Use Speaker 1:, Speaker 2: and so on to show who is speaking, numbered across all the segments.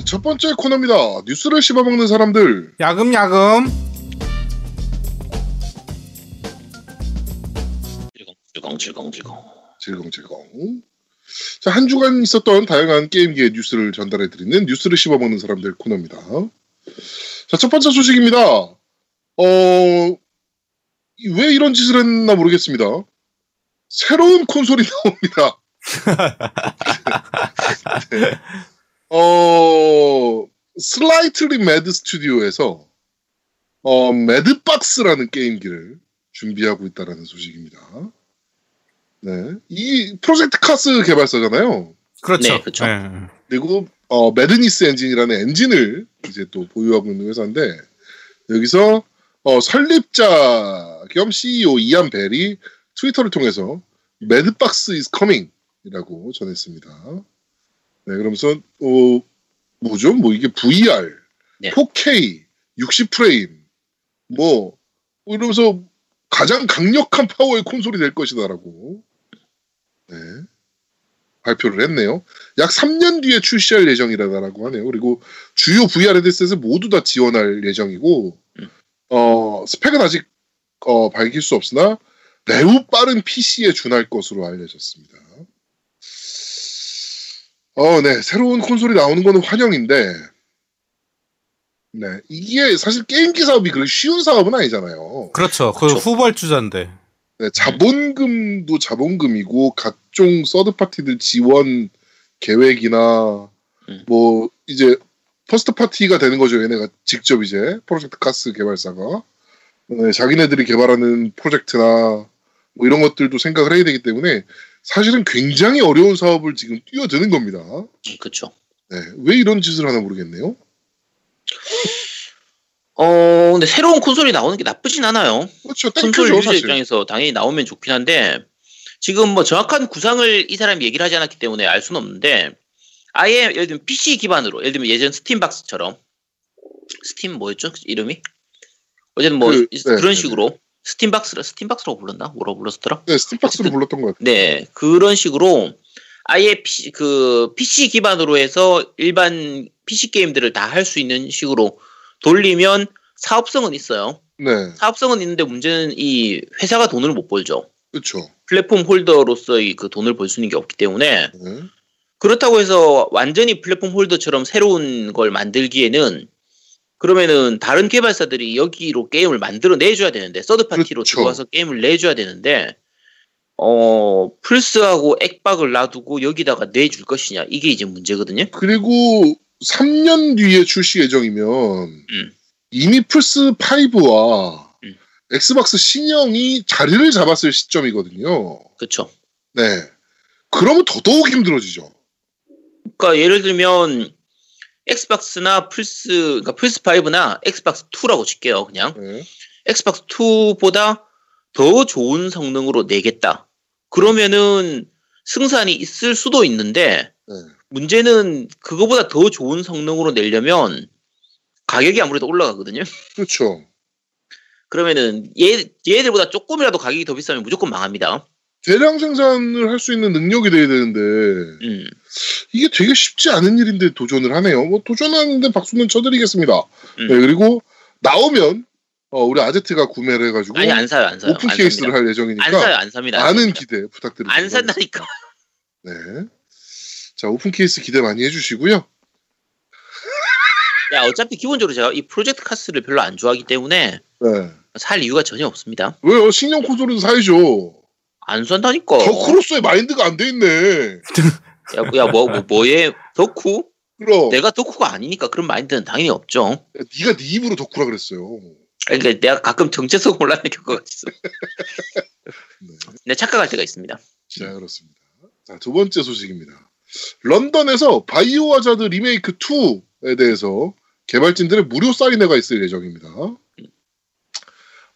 Speaker 1: 자, 첫 번째 코너입니다. 뉴스를 씹어먹는 사람들.
Speaker 2: 야금야금.
Speaker 3: 질겅질겅질겅.
Speaker 1: 질겅질겅. 자, 한 주간 있었던 다양한 게임기의 뉴스를 전달해드리는 뉴스를 씹어먹는 사람들 코너입니다. 자, 첫 번째 소식입니다. 어, 왜 이런 짓을 했나 모르겠습니다. 새로운 콘솔이 나옵니다. 네. 어, Slightly Mad Studios에서 어, Mad Box라는 게임기를 준비하고 있다라는 소식입니다. 네. 이 Project CARS 개발사잖아요.
Speaker 2: 그렇죠.
Speaker 3: 네, 그렇죠.
Speaker 2: 네.
Speaker 1: 그리고 어, Madness 엔진이라는 엔진을 이제 또 보유하고 있는 회사인데 여기서 어, 설립자 겸 CEO 이안 벨이 트위터를 통해서 Mad Box is coming이라고 전했습니다. 네, 그러면서 어, 뭐죠? 뭐 이게 VR,
Speaker 3: 네.
Speaker 1: 4K, 60 프레임, 뭐, 뭐 이러면서 가장 강력한 파워의 콘솔이 될 것이다라고 네, 발표를 했네요. 약 3년 뒤에 출시할 예정이라고 하네요. 그리고 주요 VR 헤드셋을 모두 다 지원할 예정이고,
Speaker 3: 음.
Speaker 1: 어, 스펙은 아직 어, 밝힐 수 없으나 매우 빠른 PC에 준할 것으로 알려졌습니다. 어, 네. 새로운 콘솔이 나오는 거는 환영인데, 네. 이게 사실 게임기 사업이 그렇게 쉬운 사업은 아니잖아요.
Speaker 2: 그렇죠. 그
Speaker 3: 그렇죠.
Speaker 2: 후발주자인데.
Speaker 1: 네, 자본금도 자본금이고 각종 서드 파티들 지원 계획이나
Speaker 3: 음.
Speaker 1: 뭐 이제 first party가 되는 거죠. 얘네가 직접 이제 Project CARS 개발사가 네, 자기네들이 개발하는 프로젝트나 뭐 이런 것들도 생각을 해야 되기 때문에 사실은 굉장히 어려운 사업을 지금 뛰어드는 겁니다.
Speaker 3: 그렇죠.
Speaker 1: 네, 왜 이런 짓을 하나 모르겠네요.
Speaker 3: 어, 근데 새로운 콘솔이 나오는 게 나쁘진 않아요.
Speaker 1: 그렇죠,
Speaker 3: 콘솔 유저
Speaker 1: 사실.
Speaker 3: 입장에서 당연히 나오면 좋긴 한데 지금 뭐 정확한 구상을 이 사람이 얘기를 하지 않았기 때문에 알 수는 없는데 아예 예를 들면 PC 기반으로 예를 들면 예전 스팀박스처럼 스팀 뭐였죠 이름이 어쨌든 뭐
Speaker 1: 그,
Speaker 3: 이-
Speaker 1: 네,
Speaker 3: 그런
Speaker 1: 네,
Speaker 3: 식으로 스팀박스라 스팀박스라고 불렀나 뭐라고 불렀더라
Speaker 1: 네, Steam Box로 불렀던 것 같아요.
Speaker 3: 네 그런 식으로 아예 PC, 그 PC 기반으로 해서 일반 PC 게임들을 다 할 수 있는 식으로 돌리면 사업성은 있어요.
Speaker 1: 네,
Speaker 3: 사업성은 있는데 문제는 이 회사가 돈을 못 벌죠.
Speaker 1: 그렇죠.
Speaker 3: 플랫폼 holder로서의 그 돈을 벌 수 있는 게 없기 때문에
Speaker 1: 네.
Speaker 3: 그렇다고 해서 완전히 플랫폼 holder처럼 새로운 걸 만들기에는 그러면은 다른 개발사들이 여기로 게임을 만들어 내줘야 되는데 서드 파티로
Speaker 1: 그렇죠.
Speaker 3: 들어와서 게임을 내줘야 되는데 어 플스하고 액박을 놔두고 여기다가 내줄 것이냐 이게 이제 문제거든요.
Speaker 1: 그리고 3년 뒤에 출시 예정이면
Speaker 3: 음.
Speaker 1: 이미 플스 5와
Speaker 3: 음.
Speaker 1: 엑스박스 신형이 자리를 잡았을 시점이거든요.
Speaker 3: 그렇죠.
Speaker 1: 네. 그러면 더더욱 힘들어지죠.
Speaker 3: 그러니까 예를 들면 엑스박스나 플스 그러니까 플스 5나 엑스박스 2라고 칠게요 그냥
Speaker 1: 네.
Speaker 3: 엑스박스 2보다 더 좋은 성능으로 내겠다. 그러면은 승산이 있을 수도 있는데
Speaker 1: 네.
Speaker 3: 문제는 그거보다 더 좋은 성능으로 내려면 가격이 아무래도 올라가거든요.
Speaker 1: 그렇죠.
Speaker 3: 그러면은 얘 얘들보다 조금이라도 가격이 더 비싸면 무조건 망합니다.
Speaker 1: 대량 생산을 할 수 있는 능력이 돼야 되는데
Speaker 3: 음.
Speaker 1: 이게 되게 쉽지 않은 일인데 도전을 하네요. 뭐 도전하는데 박수는 쳐드리겠습니다.
Speaker 3: 음.
Speaker 1: 네, 그리고 나오면 어, 우리 아제트가 구매를 해가지고
Speaker 3: 아니 안 사요 안 사요.
Speaker 1: 오픈
Speaker 3: 안
Speaker 1: 케이스를
Speaker 3: 삽니다.
Speaker 1: 할 예정이니까
Speaker 3: 안 사요 안 삽니다. 안
Speaker 1: 많은
Speaker 3: 삽니다.
Speaker 1: 기대 부탁드립니다.
Speaker 3: 안 산다니까.
Speaker 1: 네. 자 오픈 케이스 기대 많이 해주시고요.
Speaker 3: 야 어차피 기본적으로 제가 이 프로젝트 카스를 별로 안 좋아하기 때문에
Speaker 1: 네.
Speaker 3: 살 이유가 전혀 없습니다.
Speaker 1: 왜요? 신형 콘솔은 사야죠.
Speaker 3: 안 산다니까.
Speaker 1: 덕후로서의 마인드가 안 돼 있네.
Speaker 3: 야뭐 뭐, 뭐에 덕후?
Speaker 1: 그럼
Speaker 3: 내가 덕후가 아니니까 그런 마인드는 당연히 없죠.
Speaker 1: 네가 네 입으로 덕후라 그랬어요.
Speaker 3: 그러니까 내가 가끔 정체성 혼란을 겪어가 있어.
Speaker 1: 네.
Speaker 3: 내가 착각할 때가 있습니다.
Speaker 1: 자 그렇습니다. 자 두 번째 소식입니다. 런던에서 바이오 하자드 리메이크 2에 대해서 개발진들의 무료 사인회가 있을 예정입니다.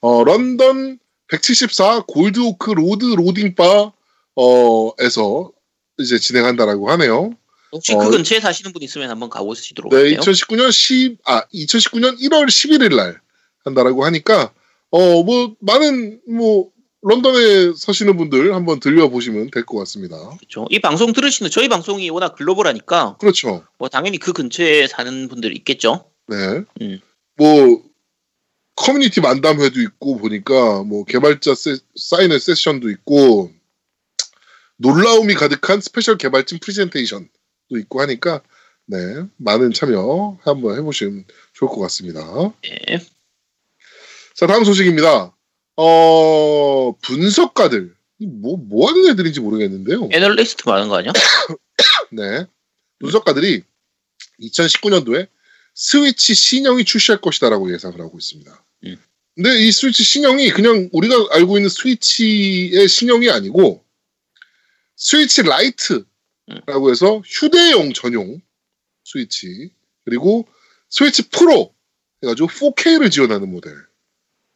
Speaker 1: 어, 런던 174 Goldhawk Road Loading Bar 어에서 이제 진행한다라고 하네요.
Speaker 3: 혹시
Speaker 1: 어,
Speaker 3: 그 근처에 사시는 분 있으면 한번 가보시도록
Speaker 1: 네,
Speaker 3: 할게요.
Speaker 1: 2019년 10, 아, 2019년 1월 11일 날 한다라고 하니까, 어, 뭐, 많은, 뭐, 런던에 사시는 분들 한번 들려보시면 될 것 같습니다.
Speaker 3: 그렇죠. 이 방송 들으시는 저희 방송이 워낙 글로벌하니까
Speaker 1: 그렇죠.
Speaker 3: 뭐 당연히 그 근처에 사는 분들 있겠죠.
Speaker 1: 네.
Speaker 3: 음.
Speaker 1: 뭐 커뮤니티 만담회도 있고 보니까 뭐 개발자 세, 사인회 세션도 있고 놀라움이 가득한 스페셜 개발진 프레젠테이션도 있고 하니까 네 많은 참여 한번 해보시면 좋을 것 같습니다.
Speaker 3: 네.
Speaker 1: 자 다음 소식입니다. 어 분석가들 뭐뭐 하는 애들인지 모르겠는데요.
Speaker 3: 애널리스트 말하는 거 아니야?
Speaker 1: 네 분석가들이 2019년도에 스위치 신형이 출시할 것이다라고 예상을 하고 있습니다.
Speaker 3: 음.
Speaker 1: 근데 이 스위치 신형이 그냥 우리가 알고 있는 스위치의 신형이 아니고 스위치 라이트라고 해서 휴대용 전용 스위치 그리고 스위치 프로 해가지고 4K를 지원하는 모델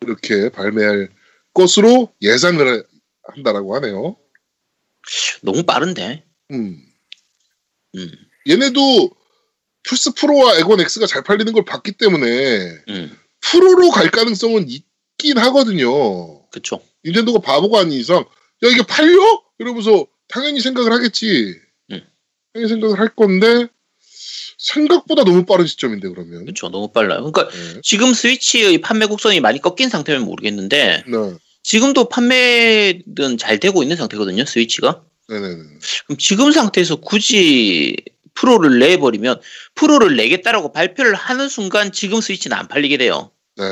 Speaker 1: 이렇게 발매할 것으로 예상을 한다라고 하네요.
Speaker 3: 너무 빠른데.
Speaker 1: 음.
Speaker 3: 음.
Speaker 1: 얘네도 플스 프로와 엑원 X가 잘 팔리는 걸 봤기 때문에
Speaker 3: 음.
Speaker 1: 프로로 갈 가능성은 있긴 하거든요.
Speaker 3: 그쵸.
Speaker 1: 닌텐도가 바보가 아닌 이상 야 이게 팔려? 이러면서 당연히 생각을 하겠지.
Speaker 3: 음.
Speaker 1: 당연히 생각을 할 건데 생각보다 너무 빠른 시점인데 그러면.
Speaker 3: 그쵸. 너무 빨라요. 그러니까
Speaker 1: 네.
Speaker 3: 지금 스위치의 판매 곡선이 많이 꺾인 상태면 모르겠는데
Speaker 1: 네.
Speaker 3: 지금도 판매는 잘 되고 있는 상태거든요. 스위치가.
Speaker 1: 네네네.
Speaker 3: 그럼 지금 상태에서 굳이 프로를 내버리면 프로를 내겠다라고 발표를 하는 순간 지금 스위치는 안 팔리게 돼요.
Speaker 1: 네.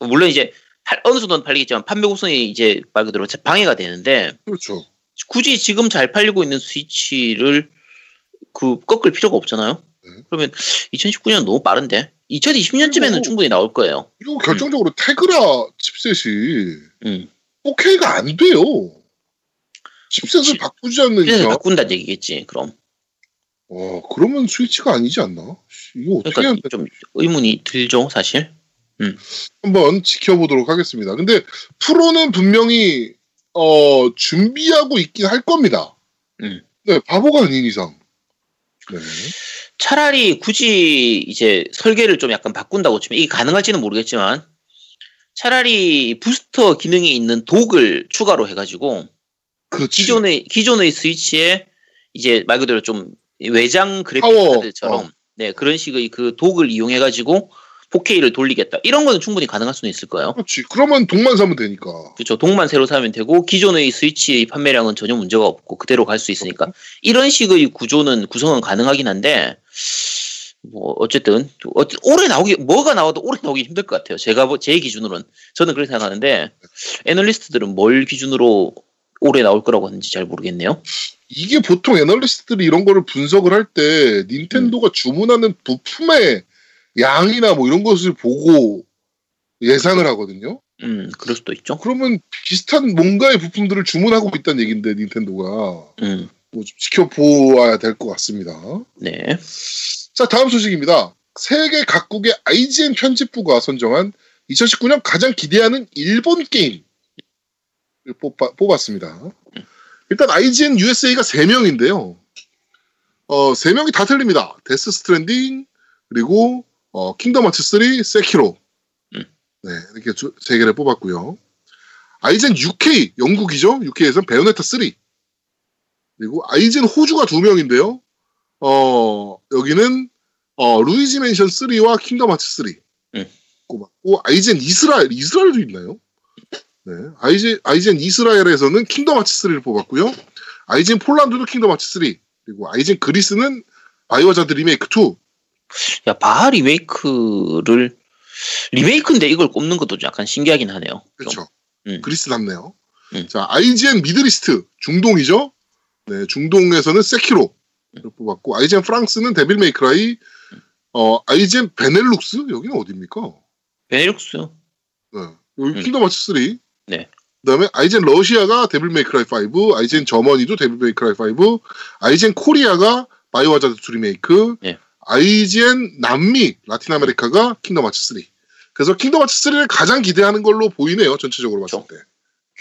Speaker 3: 물론 이제 팔- 어느 정도는 팔리겠지만 판매 곡선이 이제 말 그대로 방해가 되는데
Speaker 1: 그렇죠.
Speaker 3: 굳이 지금 잘 팔리고 있는 스위치를 그 꺾을 필요가 없잖아요.
Speaker 1: 네.
Speaker 3: 그러면 2019년 너무 빠른데 2020년쯤에는
Speaker 1: 그리고-
Speaker 3: 충분히 나올 거예요.
Speaker 1: 그리고 결정적으로 테그라 칩셋이
Speaker 3: 음.
Speaker 1: 4K가 안 돼요. 칩셋을. 바꾸지 않는 이상.
Speaker 3: 바꾼다는 얘기겠지. 그럼
Speaker 1: 어, 그러면 스위치가 아니지 않나? 이거 어떻게
Speaker 3: 그러니까 좀 의문이 들죠, 사실.
Speaker 1: 한번 지켜보도록 하겠습니다. 근데 프로는 분명히 어, 준비하고 있긴 할 겁니다.
Speaker 3: 음.
Speaker 1: 네, 바보가 아닌 이상. 네.
Speaker 3: 차라리 굳이 이제 설계를 좀 약간 바꾼다고 치면 이게 가능할지는 모르겠지만 차라리 부스터 기능이 있는 독을 추가로 해가지고
Speaker 1: 그렇지.
Speaker 3: 기존의 기존의 스위치에 이제 말 그대로 좀 외장 그래픽
Speaker 1: 파워,
Speaker 3: 카드처럼
Speaker 1: 어.
Speaker 3: 네 그런 식의 그 독을 이용해 가지고 4K를 돌리겠다 이런 거는 충분히 가능할 수는 있을 거예요.
Speaker 1: 그렇지. 그러면 독만 사면 되니까.
Speaker 3: 그렇죠. 독만 새로 사면 되고 기존의 스위치의 판매량은 전혀 문제가 없고 그대로 갈 수 있으니까 이런 식의 구조는 구성은 가능하긴 한데 뭐 어쨌든 어, 올해 나오기 뭐가 나와도 올해 나오기 힘들 것 같아요. 제가 뭐- 제 기준으로는 저는 그렇게 생각하는데 애널리스트들은 뭘 기준으로 올해 나올 거라고 하는지 잘 모르겠네요.
Speaker 1: 이게 보통 애널리스트들이 이런 거를 분석을 할 때 닌텐도가 주문하는 부품의 양이나 뭐 이런 것을 보고 예상을 하거든요.
Speaker 3: 음 그럴 수도 있죠.
Speaker 1: 그러면 비슷한 뭔가의 부품들을 주문하고 있다는 얘기인데 닌텐도가
Speaker 3: 음
Speaker 1: 뭐 좀 지켜보아야 될 것 같습니다.
Speaker 3: 네.
Speaker 1: 자, 다음 소식입니다. 세계 각국의 IGN 편집부가 선정한 2019년 가장 기대하는 일본 게임을 뽑았습니다. 일단 IGN USA가 3명인데요. 어, 3명이 다 틀립니다. 데스 스트랜딩, 그리고 어, 킹덤 하츠 3, 세키로.
Speaker 3: 음.
Speaker 1: 네, 이렇게 두, 세 개를 뽑았고요. IGN UK, 영국이죠. UK에서는 베요네타 3. 그리고 IGN 호주가 2명인데요. 어, 여기는 어, 루이지 맨션 3와 킹덤 하츠 3
Speaker 3: 음.
Speaker 1: 꼽았고 IGN 이스라엘 이스라엘도 있나요? 네, IGN IGN 이스라엘에서는 킹덤 하츠 3를 뽑았고요. IGN 폴란드도 킹덤 하츠 3 그리고 IGN 그리스는 바이오하자드 리메이크 2
Speaker 3: 야 바하 리메이크를 리메이크인데 이걸 꼽는 것도 약간 신기하긴 하네요. 좀.
Speaker 1: 그렇죠.
Speaker 3: 음.
Speaker 1: 그리스답네요.
Speaker 3: 음.
Speaker 1: 자 IGN Middle East 중동이죠. 네, 중동에서는 세키로 를 뽑았고 IGN 프랑스는 데빌 메이크라이 어 IGN 베넬룩스 여기는 어디입니까?
Speaker 3: 베네룩스.
Speaker 1: 네. 여기
Speaker 3: 음.
Speaker 1: 킹덤 하츠 3.
Speaker 3: 네.
Speaker 1: 그다음에 IGN 러시아가 데빌 메이크라이 5, 아이젠 저머니도 데빌 메이크라이 5, IGN 코리아가 바이오 하자드 2 리메이크,
Speaker 3: 네.
Speaker 1: IGN 남미 라틴 아메리카가 킹덤 하츠 3. 그래서 킹덤 하츠 3를 가장 기대하는 걸로 보이네요. 전체적으로 봤을. 때.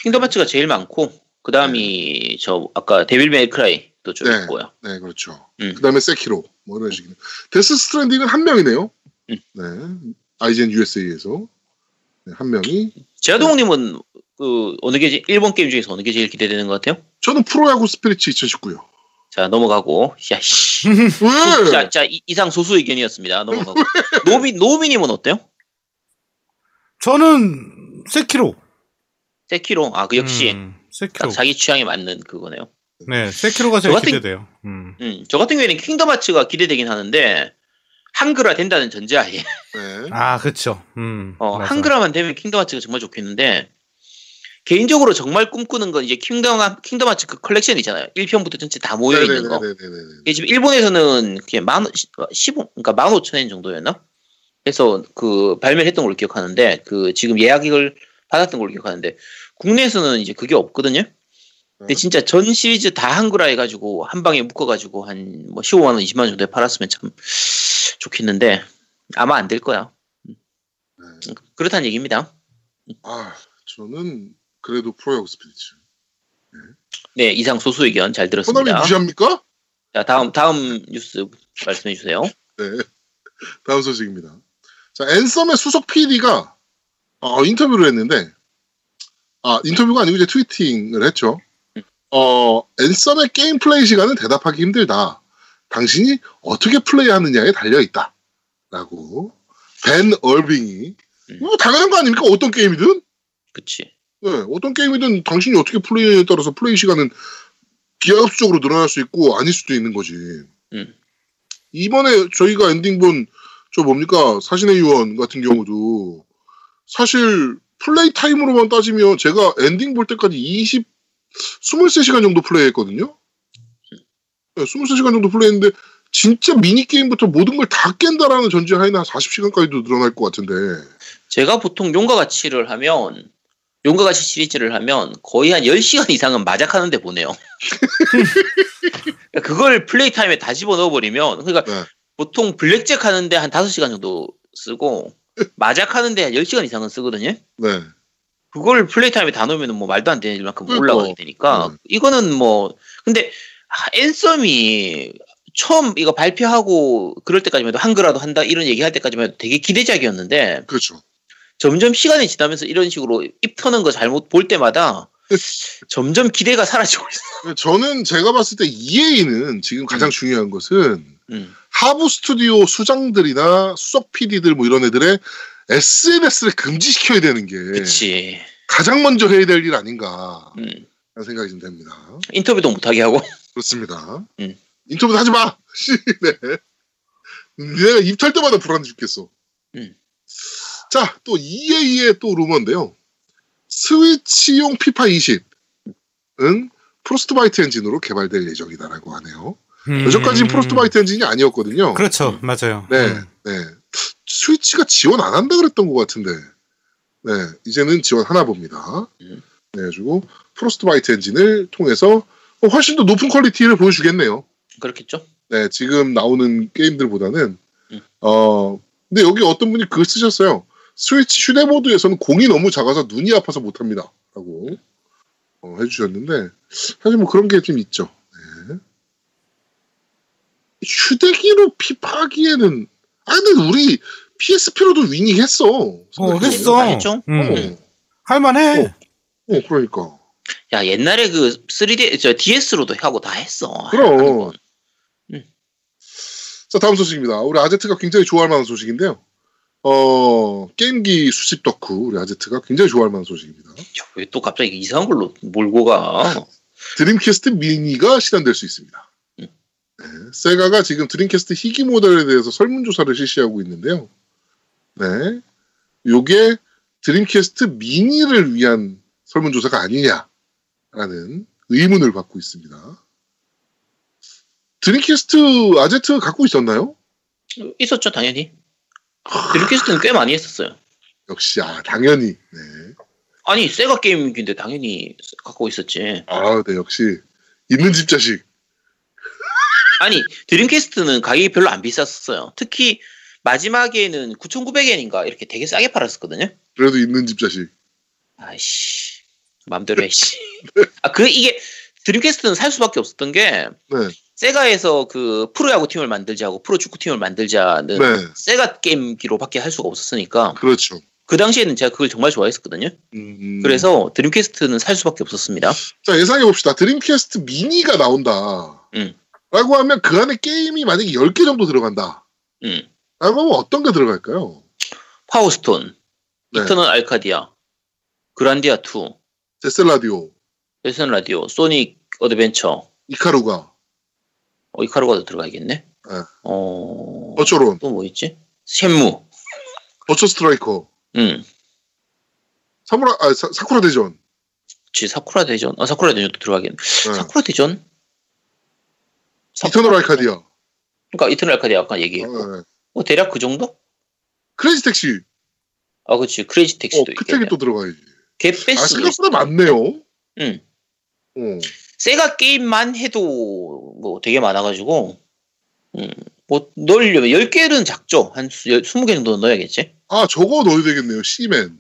Speaker 3: 킹덤 하츠가 제일 많고 그 다음이 저 아까 데빌 메이크라이도 좀
Speaker 1: 네.
Speaker 3: 있고요.
Speaker 1: 네, 그렇죠.
Speaker 3: 음.
Speaker 1: 그다음에 세키로 뭐 이런 식이네요. 데스 스트랜딩은 한 명이네요.
Speaker 3: 음.
Speaker 1: 네. IGN USA에서 네, 한 명이
Speaker 3: 제아동님은 그 어느 게 제- 일본 게임 중에서 어느 게 제일 기대되는 것 같아요?
Speaker 1: 저는 프로야구 스피릿 2019요.
Speaker 3: 자 넘어가고 야씨
Speaker 1: 왜?
Speaker 3: 자, 자 이- 이상 소수 의견이었습니다 넘어가고 노미 노미님은 어때요?
Speaker 2: 저는 세키로.
Speaker 3: 세키로 아그 역시
Speaker 2: 음,
Speaker 3: 딱
Speaker 2: 세키로.
Speaker 3: 자기 취향에 맞는 그거네요.
Speaker 2: 네, 세키로가 제일
Speaker 3: 저 같은-
Speaker 2: 기대돼요. 음.
Speaker 3: 음, 저 같은 경우에는 킹덤 하츠가 기대되긴 하는데 한글화 된다는 전제하에
Speaker 1: 네.
Speaker 2: 아, 그쵸. 음.
Speaker 3: 어,
Speaker 2: 맞아.
Speaker 3: 한글화만 되면 킹덤 하츠가 정말 좋겠는데 개인적으로 정말 꿈꾸는 건 이제 킹덤 하- 킹덤 하츠 그 컬렉션 있잖아요. 1편부터 전체 다 모여 있는 거. 이게 지금 일본에서는 그게 만 15, 그러니까 15,000엔 정도였나? 그래서 그 발매를 했던 걸로 기억하는데 그 지금 예약을 받았던 걸로 기억하는데 국내에서는 이제 그게 없거든요. 근데
Speaker 1: 음.
Speaker 3: 진짜 전 시리즈 다 한글화 해가지고 한 방에 묶어가지고 한 뭐 15만 원, 20만 원 정도에 팔았으면 참 좋겠는데 아마 안 될 거야.
Speaker 1: 네.
Speaker 3: 그렇다는 얘기입니다.
Speaker 1: 아, 저는 그래도 프로야구 스피릿.
Speaker 3: 네 이상 소수 의견 잘
Speaker 1: 호남이
Speaker 3: 들었습니다.
Speaker 1: 무시합니까?
Speaker 3: 자 다음 다음 뉴스 말씀해 주세요.
Speaker 1: 네. 다음 소식입니다. 자, 앤썸의 수석 PD가 어, 인터뷰를 했는데, 아, 인터뷰가 아니고 이제 tweeting을 했죠. 어, 앤썸의 게임 플레이 시간은 대답하기 힘들다. 당신이 어떻게 플레이하느냐에 달려 있다. 라고, 벤 얼빙이,
Speaker 3: 음.
Speaker 1: 뭐 당연한 거 아닙니까? 어떤 게임이든?
Speaker 3: 그치.
Speaker 1: 네, 어떤 게임이든 당신이 어떻게 플레이에 따라서 플레이 시간은 기하급수적으로 늘어날 수 있고 아닐 수도 있는 거지.
Speaker 3: 음.
Speaker 1: 이번에 저희가 엔딩 본 저 뭡니까 사신의 유언 같은 경우도 사실 플레이 타임으로만 따지면 제가 엔딩 볼 때까지 20 23시간 정도 플레이했거든요. 네, 23시간 정도 플레이했는데 진짜 미니 게임부터 모든 걸 다 깬다라는 전제 하에는 한 40시간까지도 늘어날 것 같은데.
Speaker 3: 제가 보통 용과 같이를 하면 용과 같이 시리즈를 하면 거의 한 10시간 이상은 마작하는데 보내요. 그걸 플레이 타임에 다 집어넣어 버리면 그러니까
Speaker 1: 네.
Speaker 3: 보통 블랙잭 하는데 한 5시간 정도 쓰고 마작 하는데 한 10시간 이상은 쓰거든요.
Speaker 1: 네.
Speaker 3: 그걸 플레이 타임에 다 넣으면 뭐 말도 안 되는 만큼
Speaker 1: 그러니까.
Speaker 3: 올라가게 되니까
Speaker 1: 네.
Speaker 3: 이거는 뭐 근데 아, 앤썸이 처음 이거 발표하고 그럴 때까지만 해도 한글화도 한다 이런 얘기할 때까지만 해도 되게 기대작이었는데
Speaker 1: 그렇죠.
Speaker 3: 점점 시간이 지나면서 이런 식으로 입 터는 거 잘못 볼 때마다 점점 기대가 사라지고 있어.
Speaker 1: 저는 제가 봤을 때 EA는 지금 가장
Speaker 3: 음.
Speaker 1: 중요한 것은
Speaker 3: 음.
Speaker 1: 하부 스튜디오 수장들이나 수석 PD들 뭐 이런 애들의 SNS를 금지시켜야 되는 게
Speaker 3: 그치.
Speaker 1: 가장 먼저 해야 될 일 아닌가
Speaker 3: 음.
Speaker 1: 라는 생각이 좀 됩니다.
Speaker 3: 인터뷰도 못하게 하고.
Speaker 1: 그렇습니다.
Speaker 3: 음.
Speaker 1: 인터뷰도 하지 마. 씨, 네. 내가 입털 때마다 불안해 죽겠어.
Speaker 3: 음.
Speaker 1: 자, 또 EA의 또 루머인데요. 스위치용 피파 20은 프로스트바이트 엔진으로 개발될 예정이다라고 하네요.
Speaker 2: 음.
Speaker 1: 여전까지 프로스트바이트 엔진이 아니었거든요.
Speaker 2: 그렇죠. 맞아요.
Speaker 1: 네,
Speaker 2: 음.
Speaker 1: 네. 스위치가 지원 안 한다 그랬던 것 같은데, 네, 이제는 지원하나 봅니다.
Speaker 3: 음.
Speaker 1: 네, 그리고 프로스트바이트 엔진을 통해서 훨씬 더 높은 퀄리티를 보여주겠네요.
Speaker 3: 그렇겠죠?
Speaker 1: 네, 지금 나오는 게임들보다는,
Speaker 3: 음.
Speaker 1: 어, 근데 여기 어떤 분이 글 쓰셨어요. 스위치 휴대모드에서는 공이 너무 작아서 눈이 아파서 못합니다. 라고 어, 해주셨는데, 사실 뭐 그런 게 좀 있죠. 네. 휴대기로 피파기에는, 아, 근데 우리 PSP로도 위닝 했어.
Speaker 2: 어, 했어.
Speaker 3: 다 했죠?
Speaker 2: 음.
Speaker 1: 어,
Speaker 2: 할만해.
Speaker 1: 어. 어, 그러니까.
Speaker 3: 야, 옛날에 그 3D, 저 DS로도 하고 다 했어.
Speaker 1: 그럼. 자, 다음 소식입니다. 우리 아제트가 굉장히 좋아할 만한 소식인데요. 어, 게임기 수집 덕후, 우리 아제트가 굉장히 좋아할 만한 소식입니다.
Speaker 3: 왜 또 갑자기 이상한 걸로 몰고 가?
Speaker 1: 드림캐스트 미니가 실현될 수 있습니다.
Speaker 3: 음.
Speaker 1: 네, 세가가 지금 드림캐스트 희귀 모델에 대해서 설문조사를 실시하고 있는데요. 네. 요게 드림캐스트 미니를 위한 설문조사가 아니냐라는 의문을 받고 있습니다. 드림캐스트 아제트 갖고 있었나요?
Speaker 3: 있었죠, 당연히. 드림캐스트는 꽤 많이 했었어요.
Speaker 1: 역시, 아, 당연히. 네.
Speaker 3: 아니, 세가 게임기인데 당연히 갖고 있었지.
Speaker 1: 아, 네, 역시. 있는 집 자식.
Speaker 3: 아니, 드림캐스트는 가격이 별로 안 비쌌었어요. 특히 마지막에는 9,900엔인가 이렇게 되게 싸게 팔았었거든요.
Speaker 1: 그래도 있는 집 자식.
Speaker 3: 아이씨, 맘대로 해, 씨. 아, 그, 이게, 드림캐스트는 살 수밖에 없었던 게,
Speaker 1: 네.
Speaker 3: 세가에서 그 프로야구 팀을 만들자고 프로 축구 팀을 만들자는
Speaker 1: 네.
Speaker 3: 세가 게임기로밖에 할 수가 없었으니까
Speaker 1: 그렇죠.
Speaker 3: 그 당시에는 제가 그걸 정말 좋아했었거든요.
Speaker 1: 음.
Speaker 3: 그래서 드림캐스트는 살 수밖에 없었습니다.
Speaker 1: 자 예상해 봅시다. 드림캐스트 미니가 나온다.
Speaker 3: 음.
Speaker 1: 라고 하면 그 안에 게임이 만약에 10개 정도 들어간다.
Speaker 3: 음.
Speaker 1: 라고 하면 어떤 게 들어갈까요?
Speaker 3: 파워스톤,
Speaker 1: 네.
Speaker 3: 이터널 알카디아, 그란디아 2,
Speaker 1: 젯 셋 라디오,
Speaker 3: 젯 셋 라디오, 소닉 어드벤처,
Speaker 1: 이카루가,
Speaker 3: 어, 이카루가도 들어가야겠네.
Speaker 1: 네.
Speaker 3: 어,
Speaker 1: 버추어론,
Speaker 3: 또 뭐 있지? 쉔무,
Speaker 1: 버추어 스트라이커,
Speaker 3: 응,
Speaker 1: 사무라, 아, 사, 사쿠라 대전.
Speaker 3: 지 사쿠라 대전, 아 사쿠라 대전도 들어가겠네.
Speaker 1: 네.
Speaker 3: 사쿠라 대전?
Speaker 1: 이터널 알카디아.
Speaker 3: 그러니까 이터널 알카디아 아까 얘기했고,
Speaker 1: 어, 네.
Speaker 3: 뭐 대략 그 정도?
Speaker 1: 크레이지 택시.
Speaker 3: 아, 그렇지. 크레이지
Speaker 1: 어,
Speaker 3: 택시도
Speaker 1: 크택이
Speaker 3: 있겠네.
Speaker 1: 또 들어가야지.
Speaker 3: 개패스.
Speaker 1: 아, 생각보다 많네요.
Speaker 3: 응.
Speaker 1: 어.
Speaker 3: 세가 게임만 해도 뭐 되게 많아가지고, 음, 뭐 넣으려면 10개는 작죠. 한 20개 정도 넣어야겠지.
Speaker 1: 아, 저거 넣어야 되겠네요. 시맨.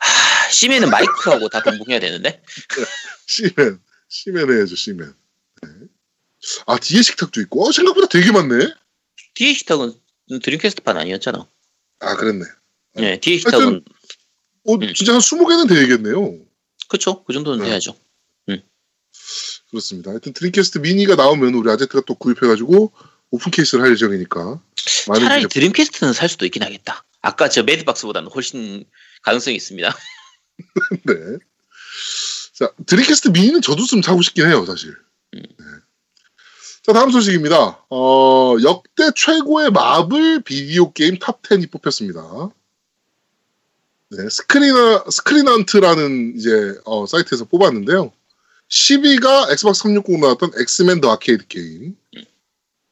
Speaker 3: 하, 심해는 마이크하고 다 동봉해야 되는데.
Speaker 1: 시맨. 시맨 해야죠, 시맨. 네. 아, 뒤에 식탁도 있고. 어, 생각보다 되게 많네.
Speaker 3: 뒤에 식탁은 드림캐스트판 아니었잖아.
Speaker 1: 아, 그랬네.
Speaker 3: 네, 뒤에 식탁은
Speaker 1: 어,
Speaker 3: 음.
Speaker 1: 진짜 한 20개는 되겠네요.
Speaker 3: 그쵸? 그 정도는
Speaker 1: 네.
Speaker 3: 해야죠.
Speaker 1: 그렇습니다. 하여튼 드림캐스트 미니가 나오면 우리 아제트가 또 구입해가지고 오픈 케이스를 할 예정이니까. 많은
Speaker 3: 차라리
Speaker 1: 기대-
Speaker 3: 드림캐스트는 살 수도 있긴 하겠다. 아까 저 매드박스보다는 훨씬 가능성이 있습니다.
Speaker 1: 네. 자, 드림캐스트 미니는 저도 좀 사고 싶긴 해요, 사실.
Speaker 3: 음.
Speaker 1: 네. 자, 다음 소식입니다. 어, 역대 최고의 마블 비디오 게임 탑 10이 뽑혔습니다. 네, 스크리너, 스크린헌트라는 이제, 어, 사이트에서 뽑았는데요. 10위가 엑스박스 360 나왔던 엑스맨 더 아케이드 게임.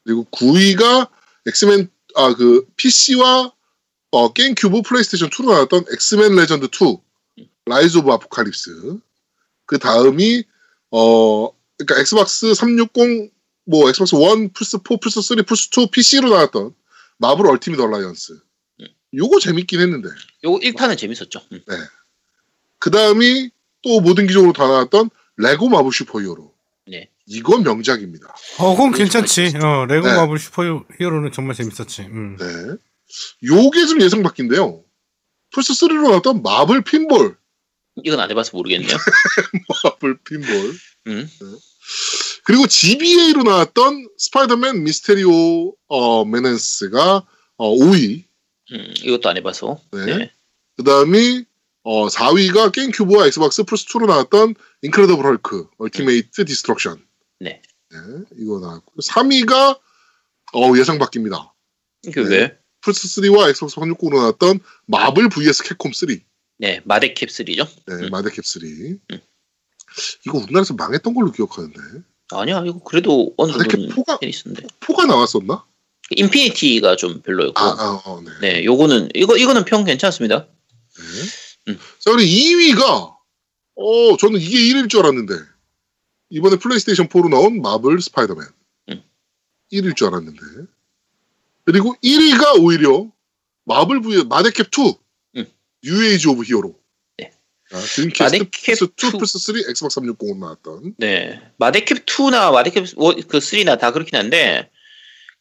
Speaker 1: 그리고 9위가 엑스맨, 아, 그, PC와 어, 게임 큐브 플레이스테이션 2로 나왔던 엑스맨 레전드 2. 라이즈 오브 아포칼립스. 그 다음이 어 그러니까 엑스박스 360, 뭐 엑스박스 1, 플스 4, 플스 3, 플스 2, PC로 나왔던 마블 얼티밋 얼라이언스. 요거 재밌긴 했는데.
Speaker 3: 요거 1탄은 재밌었죠. 음.
Speaker 1: 그 다음이 또 모든 기종으로 다 나왔던 레고 마블 슈퍼히어로.
Speaker 3: 네.
Speaker 1: 이건 명작입니다.
Speaker 2: 어, 그건 괜찮지. 어, 레고
Speaker 1: 네.
Speaker 2: 마블 슈퍼 히어로는 정말 재밌었지. 음.
Speaker 1: 네. 요게 좀 예상 밖인데요. 플스 3로 나왔던 마블 핀볼.
Speaker 3: 이건 안 해봐서 모르겠네요.
Speaker 1: 마블 핀볼.
Speaker 3: 음.
Speaker 1: 그리고 GBA로 나왔던 스파이더맨 미스테리오 어, 메나스가 어, 5위.
Speaker 3: 음, 이것도 안 해봐서.
Speaker 1: 네.
Speaker 3: 네.
Speaker 1: 그 다음이 어, 4위가 게임큐브와 엑스박스 플스2로 나왔던 인크레더블 헐크 얼티메이트 디스트럭션.
Speaker 3: 네.
Speaker 1: 네, 이거 나왔고 3위가 어, 예상 밖입니다.
Speaker 3: 이게
Speaker 1: 네.
Speaker 3: 왜?
Speaker 1: 플스3와 엑스박스 360으로 나왔던 마블 vs 캡콤 3.
Speaker 3: 네, 마대캡 3죠.
Speaker 1: 네,
Speaker 3: 음.
Speaker 1: 마대캡 3.
Speaker 3: 음.
Speaker 1: 이거 우리나라에서 망했던 걸로 기억하는데.
Speaker 3: 아니야, 이거 그래도 어느
Speaker 1: 마대캡
Speaker 3: 정도는
Speaker 1: 포가,
Speaker 3: 재밌었는데.
Speaker 1: 포가 나왔었나?
Speaker 3: 인피니티가 좀 별로였고.
Speaker 1: 아, 아, 어, 네.
Speaker 3: 네, 요거는 이거 이거는 평 괜찮습니다.
Speaker 1: 네.
Speaker 3: 음.
Speaker 1: 자, 그리고 2위가, 어, 저는 이게 1위일 줄 알았는데, 이번에 플레이스테이션 4로 나온 마블 스파이더맨.
Speaker 3: 음.
Speaker 1: 1위일 줄 알았는데. 그리고 1위가 오히려 마블 v 마대캡 2.
Speaker 3: 음.
Speaker 1: 뉴 에이지 오브 히어로.
Speaker 3: 네.
Speaker 1: 자, 드림캐스트
Speaker 3: 마대캡
Speaker 1: 플스 2,
Speaker 3: 2.
Speaker 1: 플스 3, 엑스박스 360으로 나왔던.
Speaker 3: 네, 마대캡 2나 마대캡 원- 그 3나 다 그렇긴 한데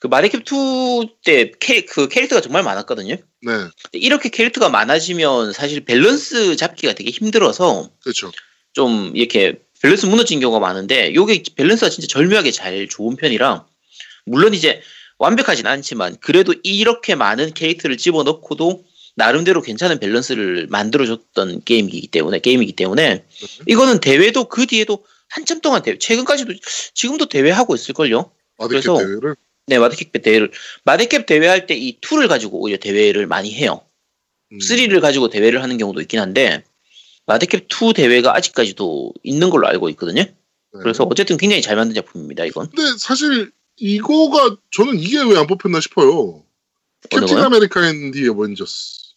Speaker 3: 그 마대캡 2때 그 캐릭터가 정말 많았거든요.
Speaker 1: 네,
Speaker 3: 이렇게 캐릭터가 많아지면 사실 밸런스 잡기가 되게 힘들어서
Speaker 1: 그렇죠.
Speaker 3: 좀 이렇게 밸런스 무너진 경우가 많은데 요게 밸런스가 진짜 절묘하게 잘 좋은 편이라 물론 이제 완벽하진 않지만 그래도 이렇게 많은 캐릭터를 집어넣고도 나름대로 괜찮은 밸런스를 만들어줬던 게임이기 때문에 게임이기 때문에 이거는 대회도 그 뒤에도 한참 동안 대회 최근까지도 지금도 대회 하고 있을걸요.
Speaker 1: 마데캡
Speaker 3: 그래서-
Speaker 1: 대회를.
Speaker 3: 네 마데캡 대회를 마데캡 대회 할 때 이 2를 가지고 오히려 대회를 많이 해요.
Speaker 1: 음,
Speaker 3: 3를 가지고 대회를 하는 경우도 있긴 한데 마데캡 2 대회가 아직까지도 있는 걸로 알고 있거든요.
Speaker 1: 네.
Speaker 3: 그래서 어쨌든 굉장히 잘 만든 작품입니다. 이건
Speaker 1: 근데 사실 이거가 저는 이게 왜 안 뽑혔나 싶어요. 캡틴? 아메리카 앤 디 어벤져스.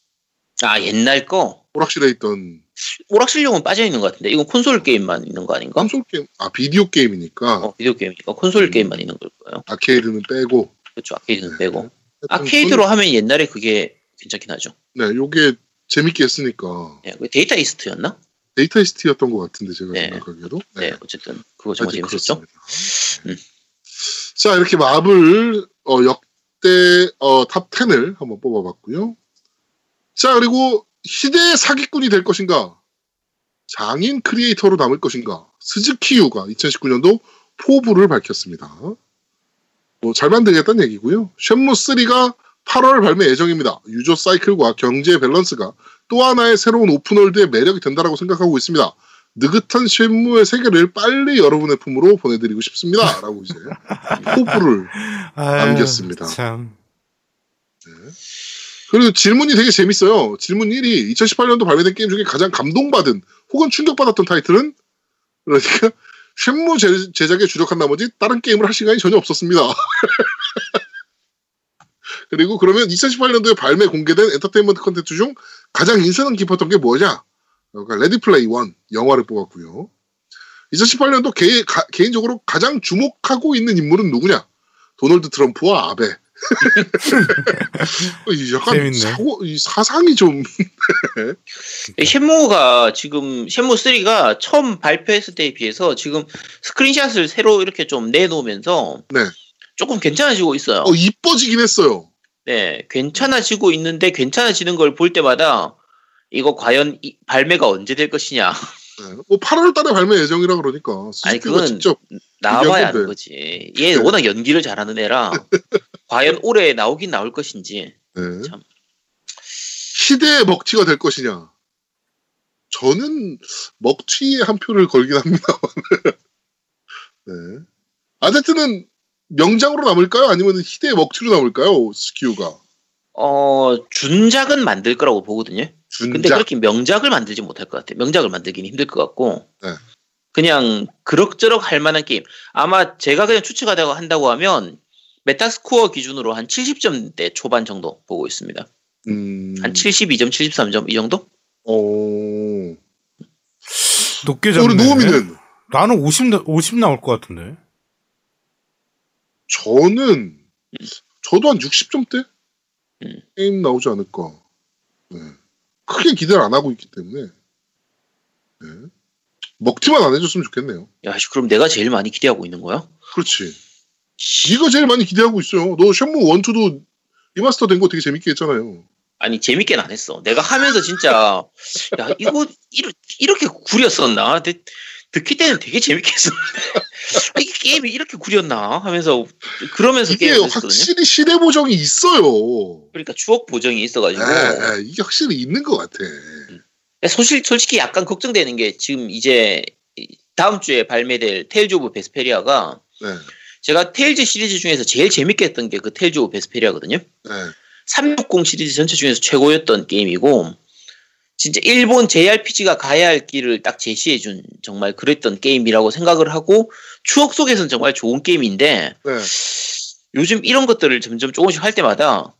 Speaker 3: 아 옛날 거
Speaker 1: 오락실에 있던
Speaker 3: 오락실용은 빠져 있는 것 같은데 이건 콘솔 게임만 있는 거 아닌가?
Speaker 1: 콘솔 게임, 아 비디오 게임이니까
Speaker 3: 어, 비디오 게임이니까 콘솔
Speaker 1: 음.
Speaker 3: 게임만 있는 걸 거예요.
Speaker 1: 아케이드는 빼고
Speaker 3: 그렇죠. 아케이드는
Speaker 1: 네.
Speaker 3: 빼고 아케이드로 하면 옛날에 그게 괜찮긴 하죠.
Speaker 1: 네, 요게 재밌게 했으니까
Speaker 3: 네, 그 데이터 이스트였나?
Speaker 1: 데이터 이스트였던 것 같은데 제가
Speaker 3: 네.
Speaker 1: 생각하기에도.
Speaker 3: 네, 어쨌든 그거 정말 재밌었죠. 음.
Speaker 1: 자 이렇게 마블 어, 역대 어, 탑 10을 한번 뽑아봤고요. 자, 그리고 희대의 사기꾼이 될 것인가? 장인 크리에이터로 남을 것인가? 스즈키유가 2019년도 포부를 밝혔습니다. 뭐 잘 만들겠다는 얘기고요. 쉔무 3가 8월 발매 예정입니다. 유저 사이클과 경제 밸런스가 또 하나의 새로운 오픈월드의 매력이 된다라고 생각하고 있습니다. 느긋한 쉔무의 세계를 빨리 여러분의 품으로 보내드리고 싶습니다. 라고 이제 포부를 남겼습니다.
Speaker 2: 참.
Speaker 1: 그리고 질문이 되게 재밌어요. 질문 1위 2018년도 발매된 게임 중에 가장 감동받은 혹은 충격받았던 타이틀은 그러니까 쉔무 제- 제작에 주력한 나머지 다른 게임을 할 시간이 전혀 없었습니다. 그리고 그러면 2018년도에 발매 공개된 엔터테인먼트 컨텐츠 중 가장 인상 깊었던 게 뭐냐? 그러니까 레디 플레이어 1 영화를 뽑았고요. 2018년도 개, 인적으로 가장 주목하고 있는 인물은 누구냐? 도널드 트럼프와 아베. 이 약간
Speaker 2: 재밌네.
Speaker 1: 사고, 이 사상이 좀
Speaker 3: 쉔무가 지금 쉔무 3가 처음 발표했을 때에 비해서 지금 스크린샷을 새로 이렇게 좀 내놓으면서
Speaker 1: 네.
Speaker 3: 조금 괜찮아지고 있어요.
Speaker 1: 어, 이뻐지긴 했어요.
Speaker 3: 네, 괜찮아지고 있는데 괜찮아지는 걸 볼 때마다 이거 과연 이- 발매가 언제 될 것이냐
Speaker 1: 네. 뭐 8월 달에 발매 예정이라 그러니까
Speaker 3: 아니, 그건-
Speaker 1: 직접
Speaker 3: 나와야. 하는 거지. 얘 워낙 연기를 잘하는 애라 과연 올해 나오긴 나올 것인지
Speaker 1: 네.
Speaker 3: 참.
Speaker 1: 희대의 먹튀가 될 것이냐? 저는 먹튀에 한 표를 걸긴 합니다. 네. 아제트는 명장으로 남을까요? 아니면 희대의 먹튀로 남을까요? 스키우가
Speaker 3: 어 준작은 만들 거라고 보거든요.
Speaker 1: 준작.
Speaker 3: 근데 그렇게 명작을 만들지 못할 것 같아요. 명작을 만들기는 힘들 것 같고
Speaker 1: 네.
Speaker 3: 그냥 그럭저럭 할 만한 게임. 아마 제가 그냥 추측하다고 한다고 하면 메타스코어 기준으로 한 70점대 초반 정도 보고 있습니다.
Speaker 1: 음...
Speaker 3: 한 72점, 73점 이 정도?
Speaker 1: 어...
Speaker 2: 높게
Speaker 1: 우리
Speaker 2: 잡네.
Speaker 1: 노우미는
Speaker 2: 나는 50, 나- 50 나올 것 같은데.
Speaker 1: 저는 저도 한 60점대
Speaker 3: 음.
Speaker 1: 게임 나오지 않을까. 네. 크게 기대를 안 하고 있기 때문에 네. 먹튀만 안 해줬으면 좋겠네요.
Speaker 3: 야, 씨, 그럼 내가 제일 많이 기대하고 있는 거야?
Speaker 1: 그렇지. 네가 제일 많이 기대하고 있어요. 너 쉔무 1, 2도 리마스터 된 거 되게 재밌게 했잖아요.
Speaker 3: 아니 재밌게는 안 했어. 내가 하면서 진짜 야 이거 이르, 이렇게 구렸었나? 드, 드캐 때는 되게 재밌게 했었는데 아, 이 게임이 이렇게 구렸나 하면서 그러면서
Speaker 1: 이게. 확실히 시대 보정이 있어요.
Speaker 3: 그러니까 추억 보정이 있어가지고
Speaker 1: 에, 에, 이게 확실히 있는 것 같아.
Speaker 3: 솔직히, 솔직히 약간 걱정되는 게 지금 이제 다음 주에 발매될 테일즈 오브 베스페리아가
Speaker 1: 네,
Speaker 3: 제가 테일즈 시리즈 중에서 제일 재밌게 했던 게 그 테일즈 오브 베스페리아거든요.
Speaker 1: 네.
Speaker 3: 360 시리즈 전체 중에서 최고였던 게임이고 진짜 일본 JRPG가 가야 할 길을 딱 제시해준 정말 그랬던 게임이라고 생각을 하고 추억 속에서는 정말 좋은 게임인데
Speaker 1: 네.
Speaker 3: 요즘 이런 것들을 점점 조금씩 할 때마다